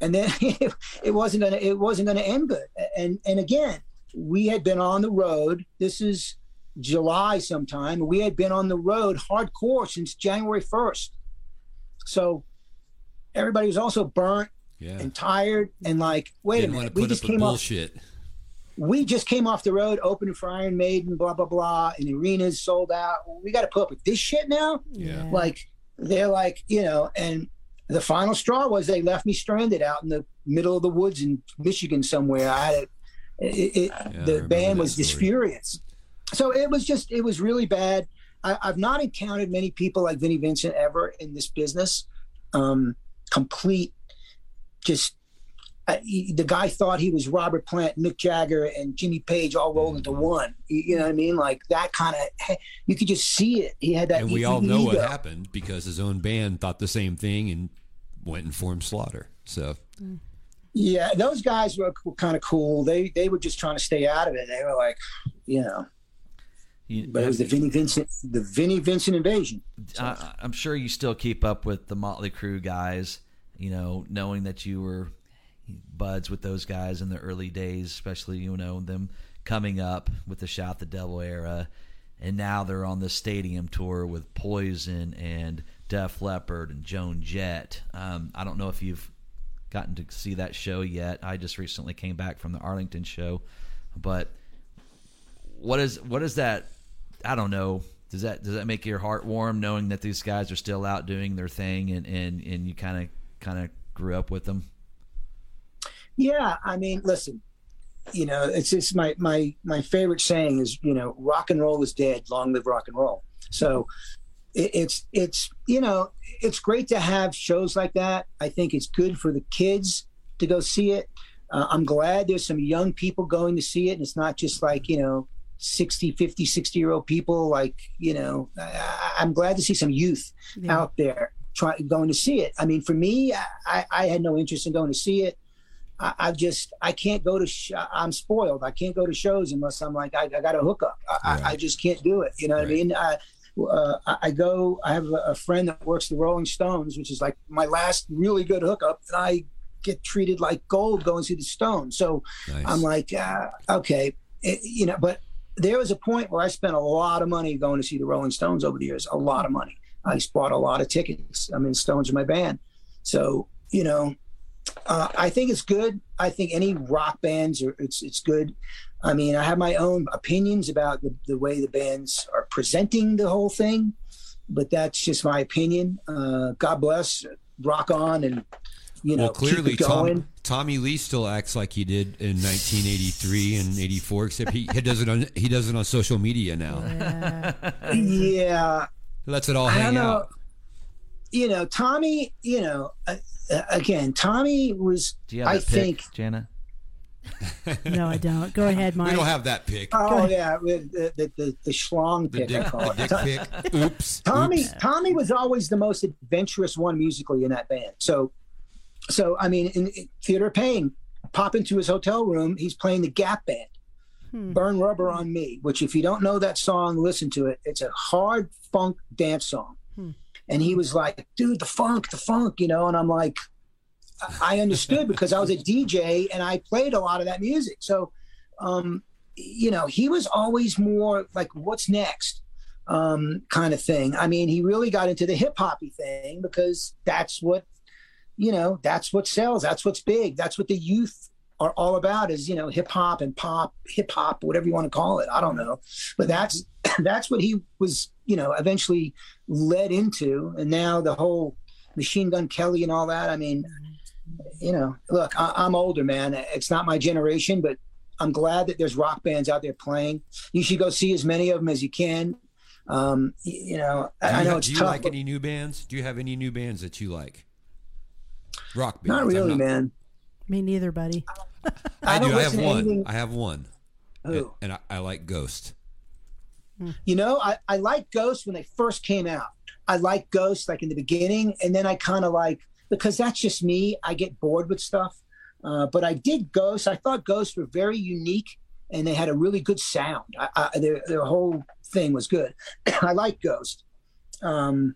and then *laughs* it wasn't gonna it wasn't gonna end good. And and again, we had been on the road. This is July sometime. We had been on the road hardcore since January 1st. So everybody was also burnt Yeah. and tired and like, wait Didn't a minute, we just up with came off bullshit. We just came off the road, opening for Iron Maiden, blah blah blah, and the arenas sold out. We got to put up with this shit now. Yeah. Like they're like, you know, and the final straw was they left me stranded out in the middle of the woods in Michigan somewhere. I had a, it, it, I the remember band that was just furious. So it was just, it was really bad. I, I've not encountered many people like Vinnie Vincent ever in this business. Um, complete, just I, he- the guy thought he was Robert Plant, Mick Jagger, and Jimmy Page all rolled mm. into one. You, you know what I mean? Like that kind of. You could just see it. He had that. And we e- all know ego. what happened because his own band thought the same thing and went and formed Slaughter. So Yeah, those guys were, were kind of cool. They they were just trying to stay out of it. They were like, you know, You, but it was the Vinnie Vincent, the Vinnie Vincent invasion. I, I'm sure you still keep up with the Motley Crue guys. You know, knowing that you were buds with those guys in the early days, especially you know them coming up with the Shout the Devil era, and now they're on the stadium tour with Poison and Def Leppard and Joan Jett. Um, I don't know if you've gotten to see that show yet. I just recently came back from the Arlington show, but what is what is that? I don't know. Does that does that make your heart warm knowing that these guys are still out doing their thing and and and you kind of kind of grew up with them? Yeah, I mean, listen, you know, it's just my my my favorite saying is, you know, rock and roll is dead. Long live rock and roll. So it, it's it's you know it's great to have shows like that. I think it's good for the kids to go see it. Uh, I'm glad there's some young people going to see it, and it's not just like you know 60, 50, 60 year old people. Like you know, I, I'm glad to see some youth Yeah. out there trying going to see it. I mean, for me, I, I had no interest in going to see it. I, I just I can't go to. Sh- I'm spoiled. I can't go to shows unless I'm like I, I got a hookup. I, I, I just can't do it. You know what I mean? I, uh, I- go. I have a, friend that works the Rolling Stones, which is like my last really good hookup, and I get treated like gold going to the Stones. So nice. I'm like, uh, okay, It- you know. But there was a point where I spent a lot of money going to see the Rolling Stones over the years. A lot of money. I bought a lot of tickets. I mean, Stones are my band, so you know, uh, I think it's good. I think any rock bands are it's it's good. I mean, I have my own opinions about the, the way the bands are presenting the whole thing, but that's just my opinion. Uh, God bless, rock on, and you know, well, clearly, keep it going. Tom, Tommy Lee still acts like he did in 1983 and 84, except he, he does it on he does it on social media now. Yeah. *laughs* yeah, He lets it all I hang don't know. out. You know, Tommy. You know, uh, uh, again, Tommy was. Do you have I that pic, think. Jana? no, I don't. Go *laughs* ahead, We Mike. don't have that pick. Oh yeah, the the the, the schlong the pick. dick, I call the it. dick pick. *laughs* Oops. Tommy Oops. Tommy was always the most adventurous one musically in that band. So so I mean in, in Theater of Pain, pop into his hotel room, he's playing the Gap band. Hmm. Burn Rubber on Me, which if you don't know that song, listen to it. It's a hard funk dance song. And he was like, dude, the funk, the funk, you know, and I'm like I understood because I was a DJ and I played a lot of that music. So um you know, he was always more like what's next? um, kind of thing. I mean, he really got into the hip hoppy thing because that's what, you know, that's what sells. That's what's big. That's what the youth are all about is, you know, hip hop and pop, hip hop, whatever you want to call it. I don't know. But that's, *clears throat* that's what he was, you know, eventually led into. And now the whole Machine Gun Kelly and all that. I mean, you know, look, I, I'm older, man. It's not my generation, but I'm glad that there's rock bands out there playing. You should go see as many of them as you can. Um, you know, Do I, you, know it's do you tough. like any new bands? Do you have any new bands that you like? Rock bands. not really, man. Me neither, buddy. I, I don't. I have one. anything- I have one, and, and I, I like Ghost. You know, I, I like Ghost when they first came out. I like Ghost like in the beginning, and then I kind of like because that's just me. I get bored with stuff. Uh, but I did Ghost. I thought Ghosts were very unique, and they had a really good sound. I, I, their their whole thing was good. *clears throat* I like Ghost. Um,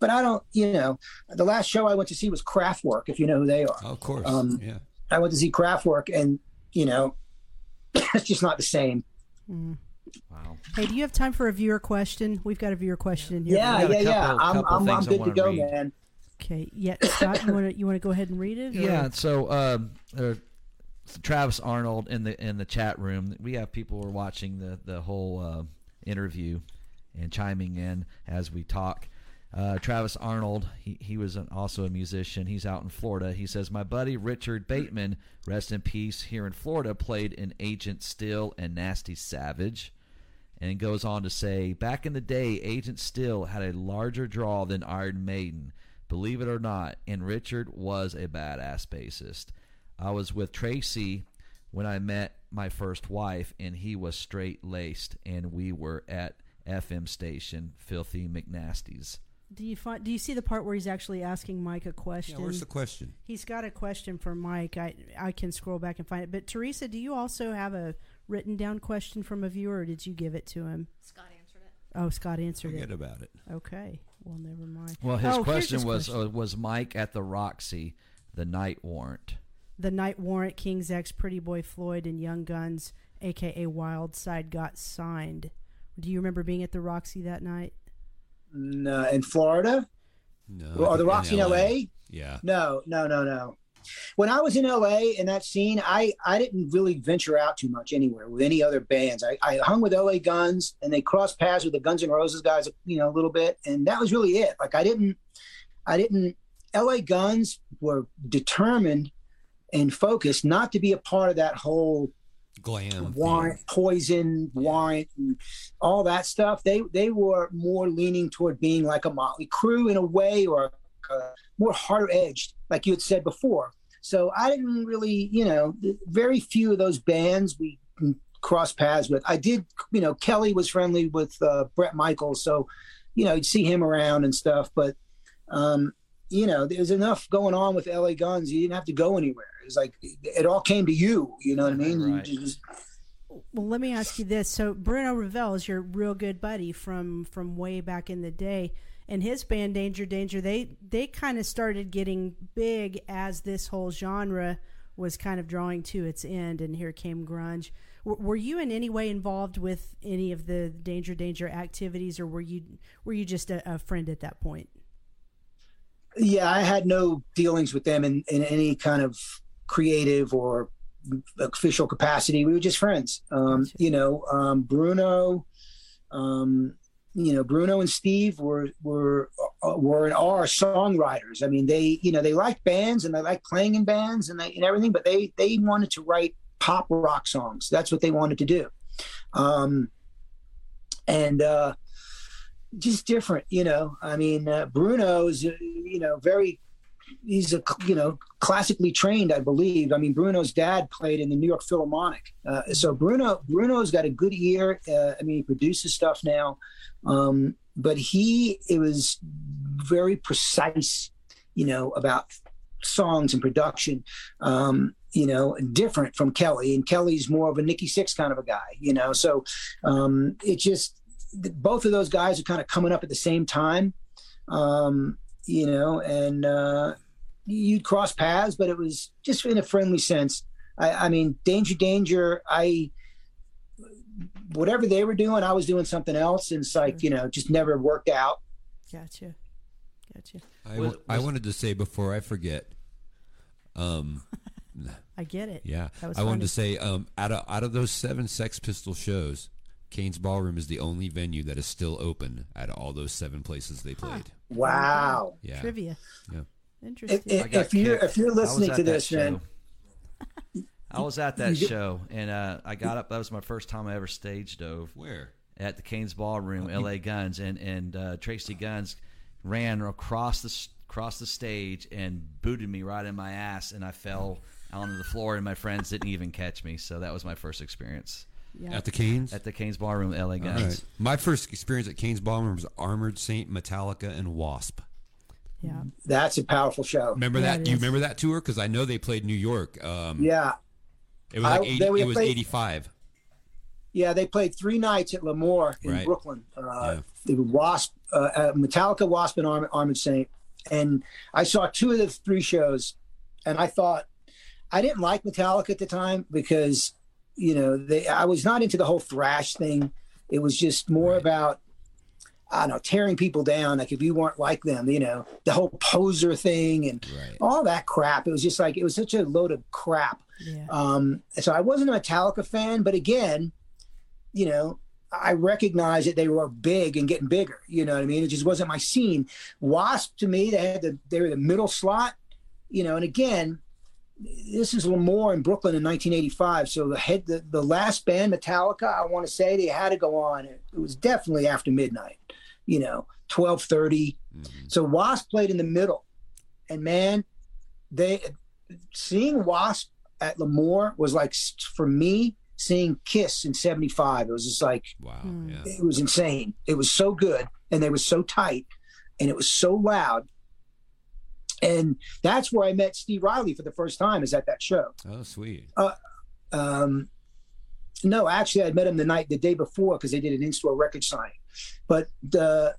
but I don't. You know, the last show I went to see was Kraftwerk. If you know who they are. Oh, of course. Um, yeah. I went to see Kraftwerk, and you know, *coughs* it's just not the same. Mm. Wow. Hey, do you have time for a viewer question? We've got a viewer question in here. Yeah, got a yeah, yeah. couple- I'm, I'm, I'm good to go, read. man. Okay. Yeah, Scott, you want to you want to go ahead and read it? or- Yeah. So um, uh, Travis Arnold in the in the chat room. We have people who are watching the the whole uh, interview and chiming in as we talk. Uh, Travis Arnold, he, he was an, also a musician. He's out in Florida. He says, My buddy Richard Bateman, rest in peace, here in Florida, played in Agent Steel and Nasty Savage. And goes on to say, Back in the day, Agent Steel had a larger draw than Iron Maiden. Believe it or not, and Richard was a badass bassist. I was with Tracy when I met my first wife, and he was straight laced, and we were at FM station Filthy McNasty's. Do you find? Do you see the part where he's actually asking Mike a Yeah, question? where's the question? He's got a question for Mike. I I can scroll back and find it. But Teresa, do you also have a written down question from a viewer, or did you give it to him? Scott answered it. Oh, Scott answered it. Forget it. about it. Okay. Well, never mind. Well, his Oh, question his was question. Uh, was Mike at the Roxy, the night warrant. the night warrant, King's X, Pretty Boy Floyd, and Young Guns, aka Wild Side, got signed. Do you remember being at the Roxy that night? No, uh, in Florida No. or the Roxy in LA? Yeah. No, no, no, no. When I was in LA in that scene, I, I didn't really venture out too much anywhere with any other bands. I, I hung with LA Guns and they crossed paths with the Guns N' Roses guys, you know, a little bit, and that was really it. Like I didn't, I didn't. LA Guns were determined and focused not to be a part of that whole Glam. warrant, thing. poison, warrant, and all that stuff. They they were more leaning toward being like a Motley Crue in a way, or uh, more harder edged, like you had said before. So I didn't really, you know, very few of those bands we cross paths with. I did, you know, Kelly was friendly with uh, Bret Michaels, so you know, you'd see him around and stuff. But um, you know, there's enough going on with LA Guns. You didn't have to go anywhere. It's like it all came to you. You know what I mean? You Right. just- Well, let me ask you this. So Bruno Ravel is your real good buddy from from way back in the day, and his band Danger Danger they they kind of started getting big as this whole genre was kind of drawing to its end, and here came grunge. W- were you in any way involved with any of the Danger Danger activities, or were you were you just a, a friend at that point? yeah, I had no dealings with them in, in any kind of creative or official capacity. We were just friends. Um, Gotcha. you know, um, Bruno, um, you know, Bruno and Steve were were uh, were and are songwriters. I mean, they you know they liked bands and they liked playing in bands and they, and everything, but they they wanted to write pop rock songs. That's what they wanted to do. Um, and uh, just different, you know. I mean, uh, Bruno is, uh, you know, very. He's a you know classically trained, I believe. I mean, Bruno's dad played in the New York Philharmonic, uh, so Bruno Bruno's got a good ear. Uh, I mean, he produces stuff now, um, but he it was very precise, you know, about songs and production. Um, you know, different from Kelly, and Kelly's more of a Nikki Sixx kind of a guy, you know. So um, it just both of those guys are kind of coming up at the same time, um, you know, and uh, you'd cross paths, but it was just in a friendly sense. I, I mean, Danger, Danger, I, whatever they were doing, I was doing something else. And it's like, you know, just never worked out. Gotcha, gotcha. I, Was- wa- I wanted to say before I forget. Um, *laughs* I get it. yeah, That was I wanted to say um, out of out of those seven Sex Pistol shows, Cain's Ballroom is the only venue that is still open out of all those seven places they played. Wow. Yeah, Trivia. Yeah. Interesting. If, if, if you're, if you're listening to that this, man, show. I was at that show, and uh, I got up. That was my first time I ever stage dove Where? at the Cain's Ballroom, L.A. Guns, and and uh, Tracii Guns ran across the s- across the stage and booted me right in my ass, and I fell onto the floor, and my friends didn't even catch me. So that was my first experience yeah. At the Cain's. at the Cain's Ballroom, L.A. guys. Right. My first experience at Cain's Ballroom was Armored Saint, Metallica, and Wasp. yeah. that's a powerful show. Remember Yeah, that? Do you remember that tour? Because I know they played New York. Um, Yeah. It was like I- 80, it was played- 85. Yeah, they played three nights at L'Amour in Right. Brooklyn. Uh, Yeah. The Wasp, uh, uh, Metallica, Wasp, and Arm- Armored Saint. And I saw two of the three shows, and I thought I didn't like Metallica at the time because you know they I was not into the whole thrash thing. It was just more Right. about I don't know tearing people down. Like if you weren't like them, you know, the whole poser thing and Right. all that crap. It was just like it was such a load of crap. Yeah. Um, so I wasn't a Metallica fan, but again, you know, I recognized that they were big and getting bigger. You know what I mean? It just wasn't my scene. Wasp to me, they had the they were the middle slot. You know, and again, this is L'Amour in Brooklyn in 1985. So the head, the, the last band, Metallica, I want to say they had to go on. It, it was definitely after midnight. You know, 12:30. So Wasp played in the middle, and man, they seeing Wasp at L'Amour was like for me seeing Kiss in '75. It was just like Wow. Hmm. Yeah. it was insane. It was so good, and they were so tight, and it was so loud. And that's where I met Steve Riley for the first time. Is at that show. Oh, sweet. Um, no, actually, I met him the night, the day before, because they did an in-store record signing. But the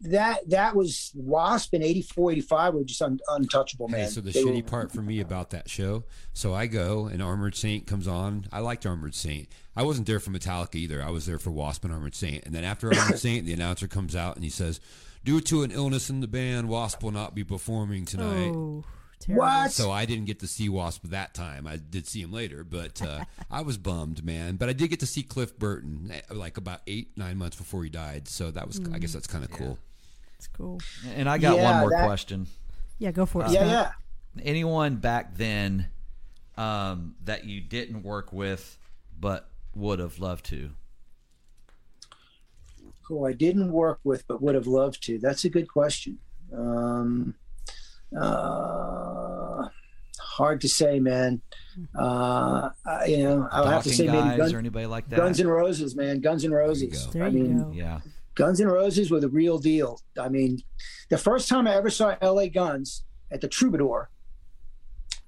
that that was Wasp in 84, 85 were just un, untouchable, man. Hey, so the They shitty were- part for me about that show, so I go and Armored Saint comes on. I liked Armored Saint. I wasn't there for Metallica either. I was there for Wasp and Armored Saint. And then after Armored *coughs* Saint, the announcer comes out and he says, "Due to an illness in the band, Wasp will not be performing tonight." Oh, terrible. What? So I didn't get to see Wasp that time. I did see him later, but uh, *laughs* I was bummed, man. But I did get to see Cliff Burton eh, like about eight, nine months before he died. So that was, I guess, that's kind of cool. It's cool. And I got Yeah, one more that- question. Yeah, go for it. yeah, yeah. Anyone back then um, that you didn't work with but would have loved to? Who I didn't work with but would have loved to? That's a good question. Um, uh, hard to say, man. Uh, I- you know, I'll have to Talking say maybe guys Guns, or anybody like that? Guns and Roses, man. Guns and Roses. go. There I you mean, go. yeah. Guns and Roses were the real deal. I mean, the first time I ever saw LA Guns at the Troubadour,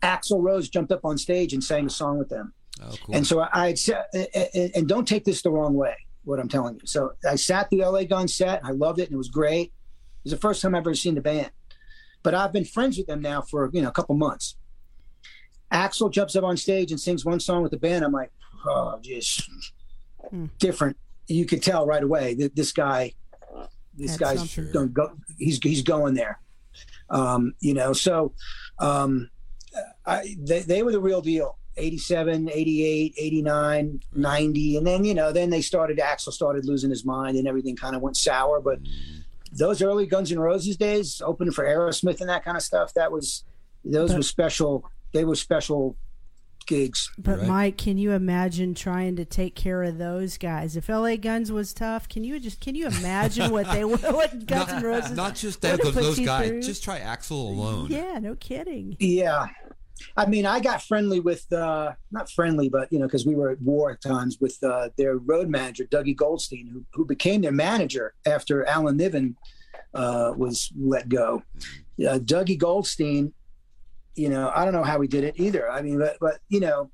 Axl Rose jumped up on stage and sang a song with them. Oh, cool. And so I had said, and and don't take this the wrong way, what I'm telling you. So I sat the LA Gun set. I loved it, and it was great. It was the first time I've ever seen the band. But I've been friends with them now for you know a couple months. Axl jumps up on stage and sings one song with the band. I'm like, oh, just Hmm. different. You could tell right away that this guy, this That's guy's going go. He's he's going there. Um, you know, so um, I, they, they were the real deal 87 88 89 mm. 90 and then you know then they started axl started losing his mind and everything kind of went sour but mm. those early guns N' roses days opening for aerosmith and that kind of stuff that was those But- were special they were special gigs But Right. Mike, can you imagine trying to take care of those guys? If LA Guns was tough, can you just can you imagine what they were *laughs* what Guns N' Roses? Not just *laughs* that, would those, have put those guys. through? Just try Axl alone. Yeah, no kidding. yeah i mean i got friendly with uh not friendly but you know because we were at war at times with uh their road manager dougie goldstein who, who became their manager after alan niven uh was let go. Uh, dougie goldstein you know i don't know how he did it either. I mean but but you know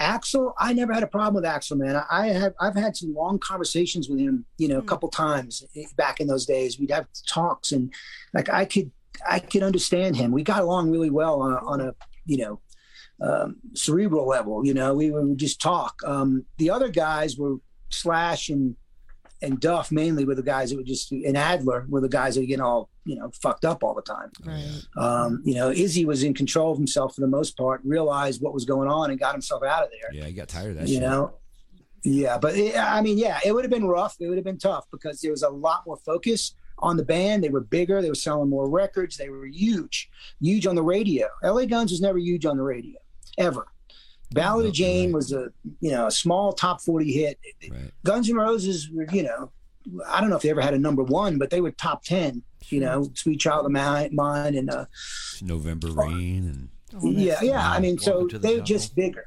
axl i never had a problem with axl man. I, I have i've had some long conversations with him you know a Hmm. couple times back in those days. We'd have talks and like i could i could understand him. We got along really well on a, on a you know um, cerebral level you know we would just talk. Um, the other guys were slash and and duff mainly were the guys that were just and adler were the guys that were getting all you know fucked up all the time. Right. um, you know izzy was in control of himself for the most part realized what was going on and got himself out of there. Yeah, he got tired of that you shit. know? Yeah but it, i mean yeah it would have been rough. It would have been tough because there was a lot more focus on the band they were bigger they were selling more records they were huge huge on the radio la guns was never huge on the radio ever ballad of jayne right. was a you know a small top 40 hit Right. guns N' roses were you know i don't know if they ever had a number one but they were top 10 you know sweet child of mine, mine and uh November rain and. Oh, that's- yeah yeah i mean so the they were jungle. just bigger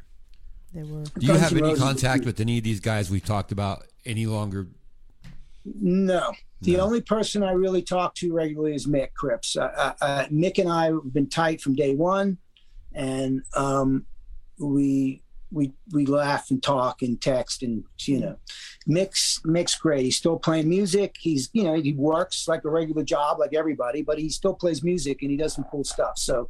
They were. Do you Guns have N' any Roses- contact with any of these guys we've talked about any longer? No. The No. only person I really talk to regularly is Mick Cripps. Uh, uh, uh, Mick and I have been tight from day one, and um, we we we laugh and talk and text and you know, Mick's Mick's great. He's still playing music. He's you know he works like a regular job like everybody, but he still plays music and he does some cool stuff. So.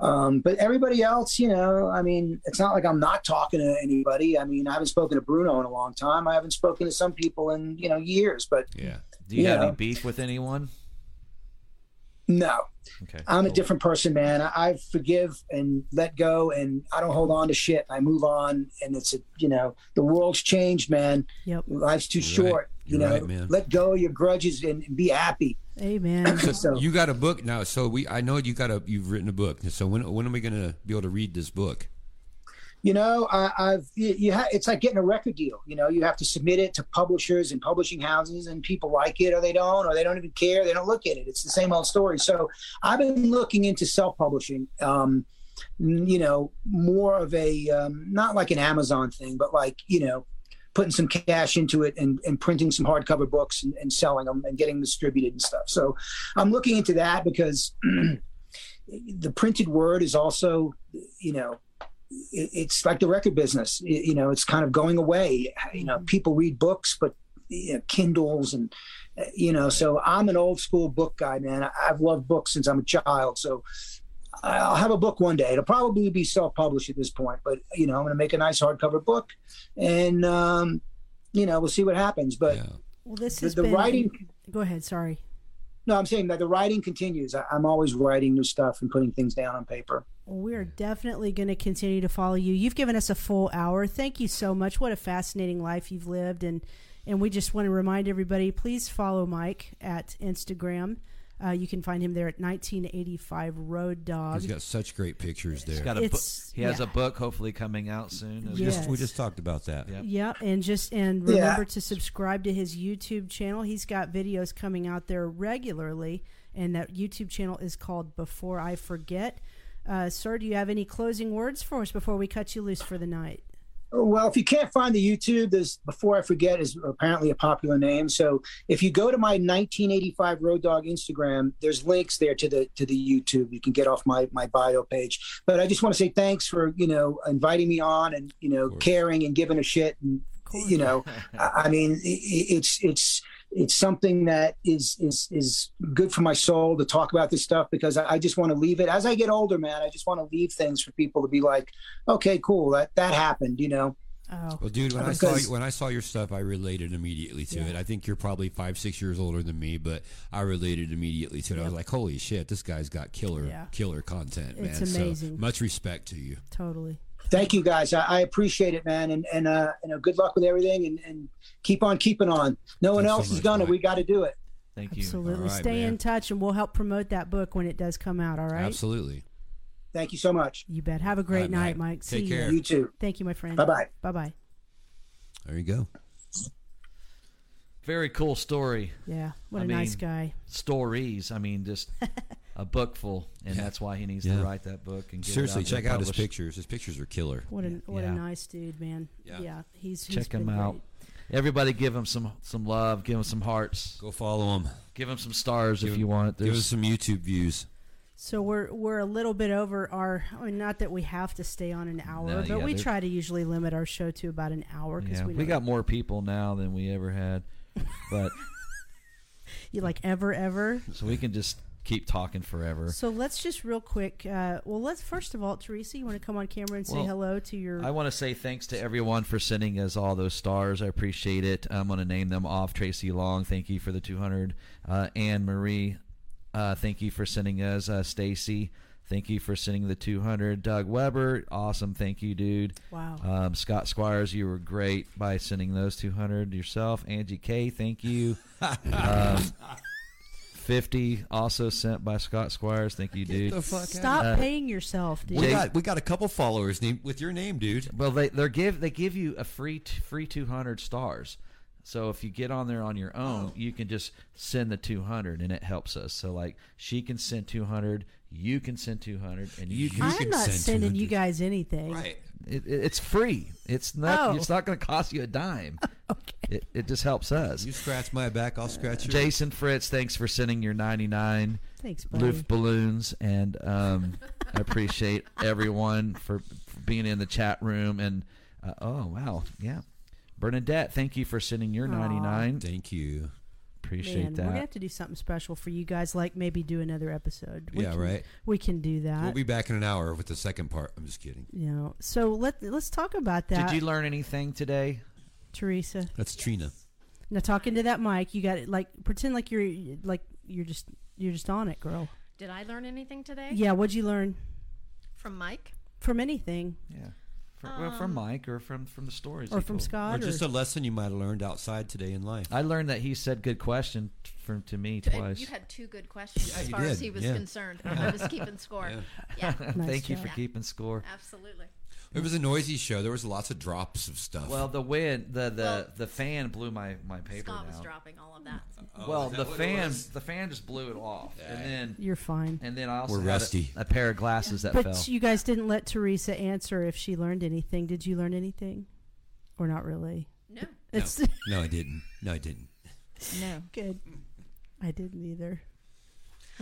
Um, but everybody else, you know, I mean, it's not like I'm not talking to anybody. I mean, I haven't spoken to Bruno in a long time. I haven't spoken to some people in, you know, years, but Yeah. Do you have Yeah. any beef with anyone? no, Okay. I'm a different person, man. I, I forgive and let go, and I don't hold on to shit. I move on, and it's a you know the world's changed, man. Yep. Life's too You're short. right. You know, right, man. let go of your grudges and be happy. Amen. *clears throat* So You got a book now, so we I know you got a you've written a book. So when when are we gonna be able to read this book? You know, I, I've you, you ha- it's like getting a record deal. You know, you have to submit it to publishers and publishing houses, and people like it or they don't, or they don't even care. They don't look at it. It's the same old story. So I've been looking into self-publishing. Um, you know, more of a um, not like an Amazon thing, but like you know, putting some cash into it and, and printing some hardcover books and, and selling them and getting distributed and stuff. So I'm looking into that because *clears throat* the printed word is also, you know, it, it's like the record business. It- you know, it's kind of going away. You know, people read books, but you know, Kindles and uh, you know. So I'm an old school book guy, man. I, I've loved books since I'm a child. So I'll have a book one day. It'll probably be self-published at this point, but you know, I'm going to make a nice hardcover book, and um, you know, we'll see what happens. But Yeah. Well, this the, has the been. writing. Go ahead. Sorry. No, I'm saying that the writing continues. I, I'm always writing new stuff and putting things down on paper. We are definitely going to continue to follow you. You've given us a full hour. Thank you so much. What a fascinating life you've lived, and and we just want to remind everybody: please follow Mike at Instagram. Uh, you can find him there at 1985 Road Dog. He's got such great pictures there. He's got a book. It's- He has yeah. a book, hopefully coming out soon. as we, just, we just talked about that. Yeah. Yeah, and just and Yeah. remember to subscribe to his YouTube channel. He's got videos coming out there regularly, and that YouTube channel is called Before I Forget. Uh, sir, do you have any closing words for us before we cut you loose for the night? Well, if you can't find the YouTube, there's before I forget is apparently a popular name. So if you go to my 1985 Road Dog Instagram, there's links there to the to the YouTube. You can get off my my bio page. But I just want to say thanks for you know inviting me on and you know caring and giving a shit and you know *laughs* I mean it's it's it's something that is is is good for my soul to talk about this stuff because I, I just want to leave it as I get older, man. I just want to leave things for people to be like, okay, cool, that that happened, you know. Oh, Well, dude, when I saw you, when I saw your stuff, I related immediately to Yeah. it. I think you're probably five, six years older than me, but I related immediately to it. I was like, "Holy shit, this guy's got killer, Yeah. killer content, man!" Amazing. So much respect to you. totally. Thank you guys. I, I appreciate it, man, and and uh, you know, good luck with everything, and, and keep on keeping on. No one Thanks else has much, done it. Mike. We got to do it. Thank you. Absolutely. All right, Stay man. in touch, and we'll help promote that book when it does come out. All right. Absolutely. Thank you so much. You bet. Have a great right, night, Mike. Mike. Take See care. you. You too. Thank you, my friend. Bye bye. Bye bye. There you go. Very cool story. Yeah. What I a nice guy. Stories. I mean, just *laughs* a book full, and Yeah. that's why he needs Yeah. to write that book and get it Seriously, out check and out his pictures. His pictures are killer. What a Yeah, what yeah. a nice dude, man. Yeah. Yeah. he's, he's Check him been out. great. Everybody, give him some some love. Give him some hearts. Go follow him. Give him some stars Give if him- you want. Give us There's some YouTube views. So we're we're a little bit over our. I mean, not that we have to stay on an hour, No, but yeah, we try to usually limit our show to about an hour because yeah, we, we got more people now than we ever had, but *laughs* you like ever ever. so we can just keep talking forever. So let's just real quick. Uh, well, let's first of all, Teresa, you want to come on camera and say Well, hello to your. I want to say thanks to everyone for sending us all those stars. I appreciate it. I'm going to name them off. Tracy Long, thank you for the 200. Uh, Anne Marie, uh, thank you for sending us. Uh, Stacy, thank you for sending the 200. Doug Weber, awesome. Thank you, dude. wow. Um, Scott Squires, you were great by sending those 200 yourself. Angie K, thank you. *laughs* um, 50 also sent by Scott Squires. Thank you, dude. Stop uh, paying yourself, dude. We got we got a couple followers named with your name, dude. Well, they they give they give you a free t- free 200 stars. So if you get on there on your own, you can just send the 200 and it helps us. So like she can send 200, you can send 200 and you can I'm not send sending you guys anything. Right. it, it- it's free. It's not Oh. it's not going to cost you a dime. *laughs* It it just helps us. You scratch my back, I'll scratch yours. Jason Fritz, thanks for sending your 99 Thanks, buddy. Loof balloons and um, I appreciate *laughs* everyone for being in the chat room. And uh, oh wow, yeah, Bernadette, thank you for sending your Aw. ninety nine. Thank you. Appreciate Man, we're gonna have to do something special for you guys, like maybe do another episode. We yeah, can- right. We can do that. We'll be back in an hour with the second part. I'm just kidding. you know, so let let's talk about that, Did you learn anything today? Teresa. That's Trina. Now talking to that mic, you got it. Like pretend like you're like you're just you're just on it, girl. Did I learn anything today Yeah, what'd you learn from Mike? from anything Yeah, from, well, from um, Mike or from from the stories or from told. Scott? Or just a lesson you might have learned outside today in life. I learned that he said good question from to me twice. You had two good questions Yeah, as you far as he was yeah. concerned. I was keeping *laughs* score. Yeah. Yeah, Nice Thank you for Yeah. keeping score. absolutely. It was a noisy show. There was lots of drops of stuff. Well, the wind, the the Well, the fan blew my my paper Scott was down. dropping all of that. Oh, well, that the fan the fan just blew it off, and then You're fine. and then I also We're had a- rusty. A, pair of glasses that But fell. you guys didn't let Teresa answer if she learned anything. Did you learn anything, or not really? No, It's no, *laughs* I didn't. No, I didn't. no. good. I didn't either.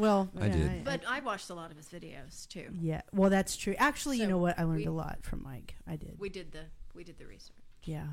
Well, I yeah, did. But I watched a lot of his videos too. yeah, well, that's true. Actually, you know what? I learned we- a lot from Mike. I did. We did the we did the research. yeah,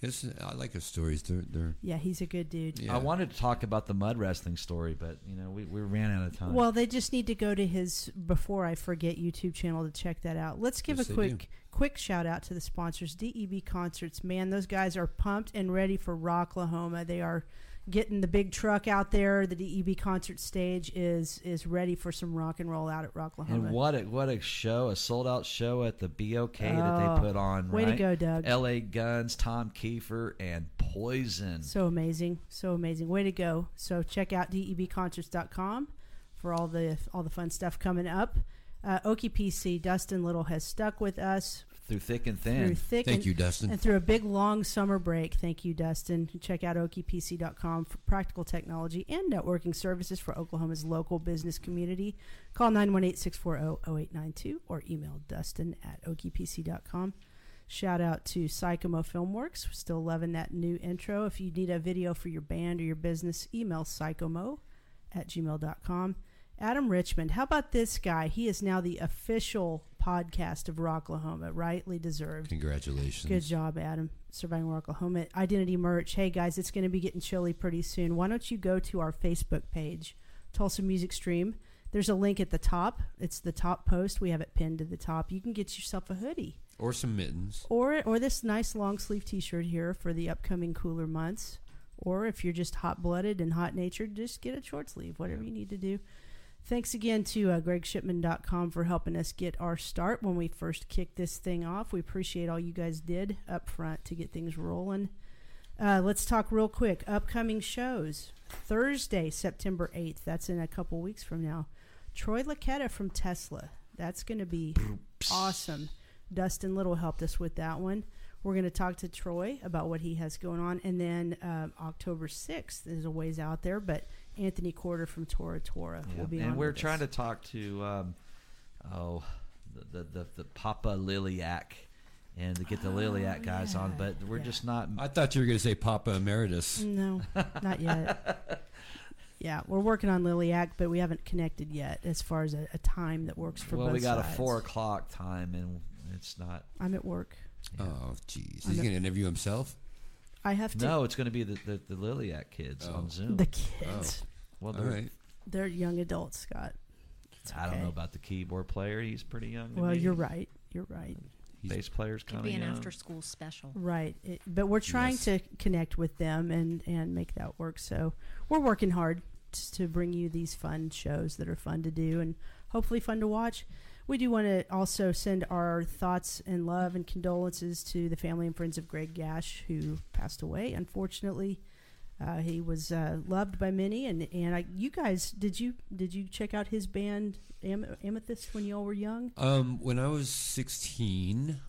His, I like his stories. They're they're. yeah, he's a good dude. Yeah. I wanted to talk about the mud wrestling story, but you know we, we ran out of time. Well, they just need to go to his before I forget YouTube channel to check that out. Let's give Yes, a quick do. quick shout out to the sponsors. DEB Concerts, man, those guys are pumped and ready for Rocklahoma. They are getting the big truck out there. The DEB concert stage is is ready for some rock and roll out at Rocklahoma. and what a what a show, a sold out show at the BOK that Oh, they put on. way to go, Doug. L.A. Guns, Tom Keifer, and Poison. So amazing, so amazing. Way to go. So check out debconcerts.com for all the all the fun stuff coming up. Uh, Okie PC, Dustin Little has stuck with us through thick and through thin. thick Thank and, you, Dustin. and through a big long summer break. Thank you, Dustin. Check out okiepc.com for practical technology and networking services for Oklahoma's local business community. Call 918-640-0892 or email dustin at okiepc.com. Shout out to Sykemo Filmworks. We're still loving that new intro. If you need a video for your band or your business, email sykemo at gmail.com. Adam Richmond, how about this guy? He is now the official podcast of Rocklahoma, rightly deserved. Congratulations. Good job, Adam. Surviving Rocklahoma. Identity merch. Hey, guys, it's going to be getting chilly pretty soon. Why don't you go to our Facebook page, Tulsa Music Stream? There's a link at the top. It's the top post. We have it pinned to the top. You can get yourself a hoodie Or some mittens. or or this nice long sleeve T-shirt here for the upcoming cooler months. Or if you're just hot blooded and hot natured, just get a short sleeve. Whatever you need to do. Thanks again to uh, GreggShipman.com for helping us get our start when we first kicked this thing off. We appreciate all you guys did up front to get things rolling. Uh, let's talk real quick. Upcoming shows. Thursday, September 8th. That's in a couple weeks from now. Troy Luccketta from Tesla. That's going to be awesome. Dustin Little helped us with that one. We're going to talk to Troy about what he has going on. And then um, October 6th is a ways out there, but Anthony Corder from Tora Tora Yeah. will be and on. we're with trying us. to talk to um, oh the, the the the Papa Liliac and to get the Liliac guys on, but we're Oh, yeah. just not. I thought you were going to say Papa Emeritus. No, not yet. *laughs* yeah, we're working on Liliac, but we haven't connected yet as far as a, a time that works for well, both we got sides. a four o'clock time, and it's not. I'm at work. Oh, jeez. I'm He's going to interview himself? I have to. No, it's going to be the, the, the Liliac kids Oh. on Zoom. The kids. Oh. well, All they're, right. They're young adults, Scott. It's I don't okay. know about the keyboard player. He's pretty young. to Well, me. you're right. You're right. Bass player's Could kind be an young. after school special. Right. It, but we're trying Yes. to connect with them and, and make that work. So we're working hard t- to bring you these fun shows that are fun to do and hopefully fun to watch. We do want to also send our thoughts and love and condolences to the family and friends of Greg Gash, who passed away. Unfortunately, uh, he was uh, loved by many, and and I, you guys did you did you check out his band Am- Amethyst when you all were young? Um, when I was 16,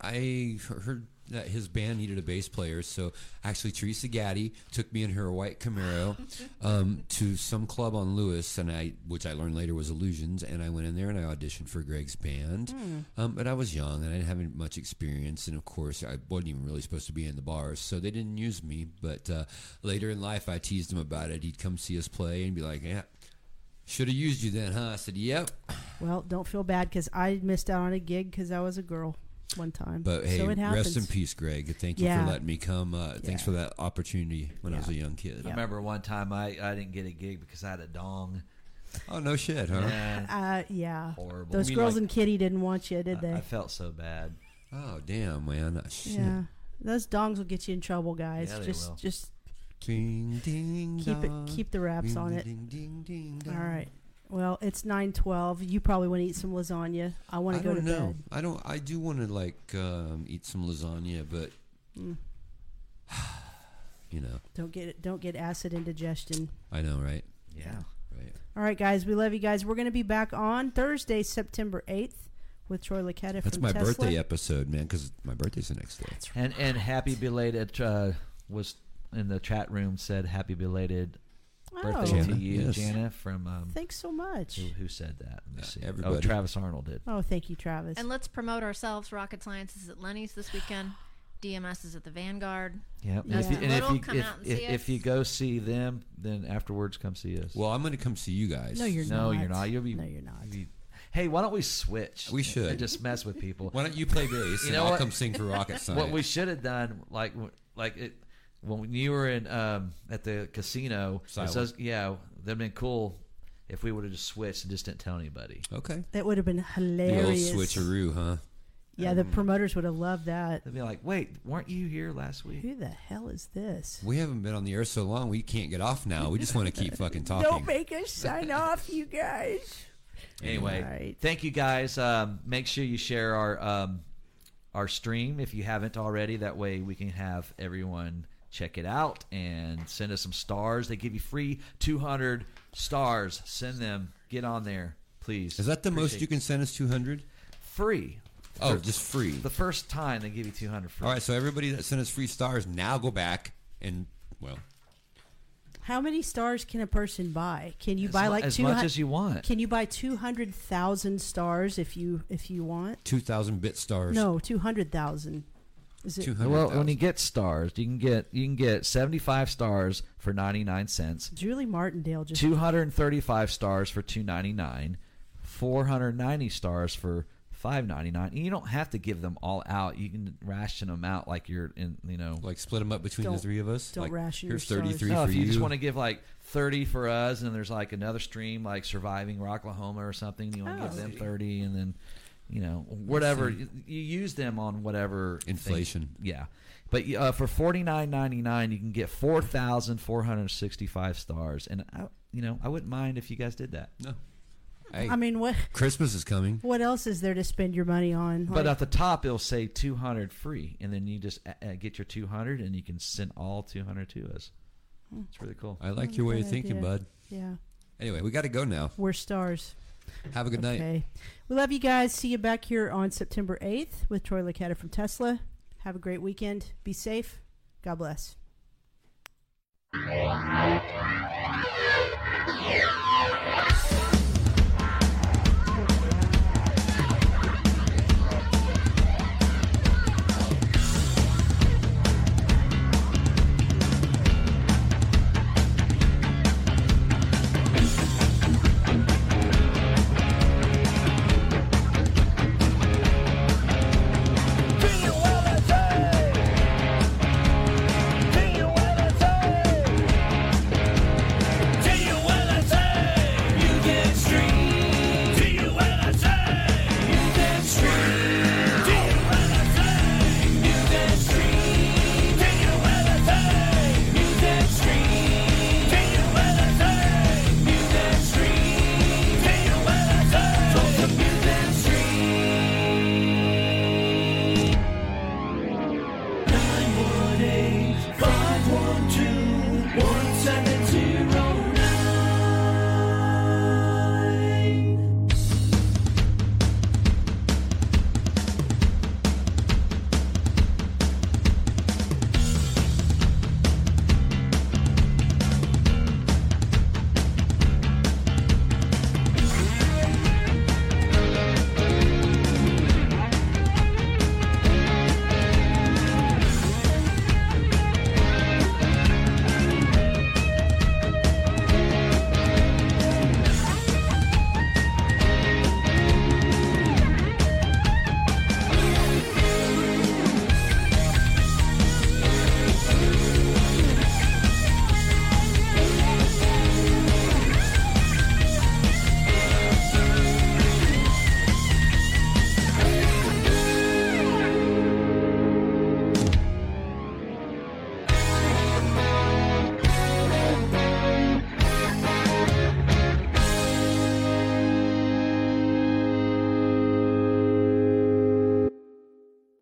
I heard that his band needed a bass player. So actually, Teresa Gaddy took me in her white Camaro *laughs* um, to some club on Lewis, and I, which I learned later was Illusions, and I went in there and I auditioned for Greg's band. Um, but I was young and I didn't have much experience, and of course, I wasn't even really supposed to be in the bars, so they didn't use me. But uh, later in life, I teased him about it. He'd come see us play and be like, "Yeah." Should have used you then, huh? I said, "Yep." Well, don't feel bad because I missed out on a gig because I was a girl one time. But hey, so it rest in peace, Greg. Thank you Yeah. for letting me come. Uh, Thanks for that opportunity when I was a young kid. I remember one time I, I didn't get a gig because I had a dong. Oh no shit, huh? Yeah, Uh, yeah. horrible. Those I mean, girls like- in Kitty didn't want you, did I, they? I felt so bad. Oh damn, man. Ah, Shit. yeah. Those dongs will get you in trouble, guys. Yeah, they just will. just Ding ding keep it keep the wraps on Ding, it. Ding ding ding. All dong. right. Well, it's nine twelve. You probably want to eat some lasagna. I want to go to don't know. bed. I don't. I do want to like um, eat some lasagna, but Mm. *sighs* you know, Don't get it. Don't get acid indigestion. I know, right? Yeah. Right. All right, guys. We love you guys. We're going to be back on Thursday, September eighth, with Troy Luccketta That's from my Tesla. birthday episode, man. Because my birthday's the next day. And and happy belated uh, was in the chat room said happy belated birthday Oh, Jana, to you, yes. Jana from um, thanks so much. who, who said that? Let me Uh, see. everybody. Oh, Travis Arnold did. Oh, thank you, Travis. And let's promote ourselves. Rocket Science is at Lenny's this weekend. DMS is at the Vanguard. Yep. Yeah. If you, and if you come if, out and if, see if us. you go see them, then afterwards come see us. Well, I'm going to come see you guys. no, you're no, not. you're not. You'll be. No, you're not. you'll be- hey, why don't we switch? We should. And just mess with people. Why don't you play bass You and I'll what? come sing for Rocket Science? *laughs* What we should have done, like like it, when you were in um, at the casino, it Silent. says, yeah, that'd been cool if we would have just switched and just didn't tell anybody. okay. That would have been hilarious. The old hilarious. switcheroo, huh? Yeah, the promoters would have loved that. They'd be like, wait, weren't you here last week? Who the hell is this? We haven't been on the air so long, we can't get off now. We just want to keep *laughs* fucking talking. Don't make us sign off, you guys. Anyway, All right. thank you guys. Um, make sure you share our um, our stream if you haven't already. That way we can have everyone check it out and send us some stars. They give you free 200 stars. Send them. Get on there, please. Is that the most you can send us 200? free? Oh, For- just free. the first time they give you 200 free. All right, so everybody that sent us free stars, now go back and, well, How many stars can a person buy? Can you as buy mu- like as two much hun- as you want. Can you buy two hundred thousand stars if you if you want? 2,000 bit stars. No, two hundred thousand. Is it 200,000. Well, when you get stars, you can get you can get 75 stars for 99 cents. Julie Martindale just 235 stars for 299 490 stars for 599 and you don't have to give them all out you can ration them out like you're in you know like split them up between the Don't- three of us. don't like, ration here's your stars. 33 no, for if you, you. just want to give like 30 for us and there's like another stream like surviving rocklahoma or something you want to Oh. give them 30 and then you know whatever you, you use them on whatever thing- Inflation. yeah but uh, for 49.99 you can get 4465 stars and I, you know i wouldn't mind if you guys did that no. Hey, I mean, what Christmas is coming. what else is there to spend your money on? But at the top, it'll say 200 free, and then you just uh, uh, get your 200, and you can send all 200 to us. It's really cool. I like your way of thinking, idea. bud. yeah, Anyway, we got to go now. we're stars. Have a good night. We love you guys. See you back here on September eighth with Troy Luccketta from Tesla. Have a great weekend. Be safe. God bless.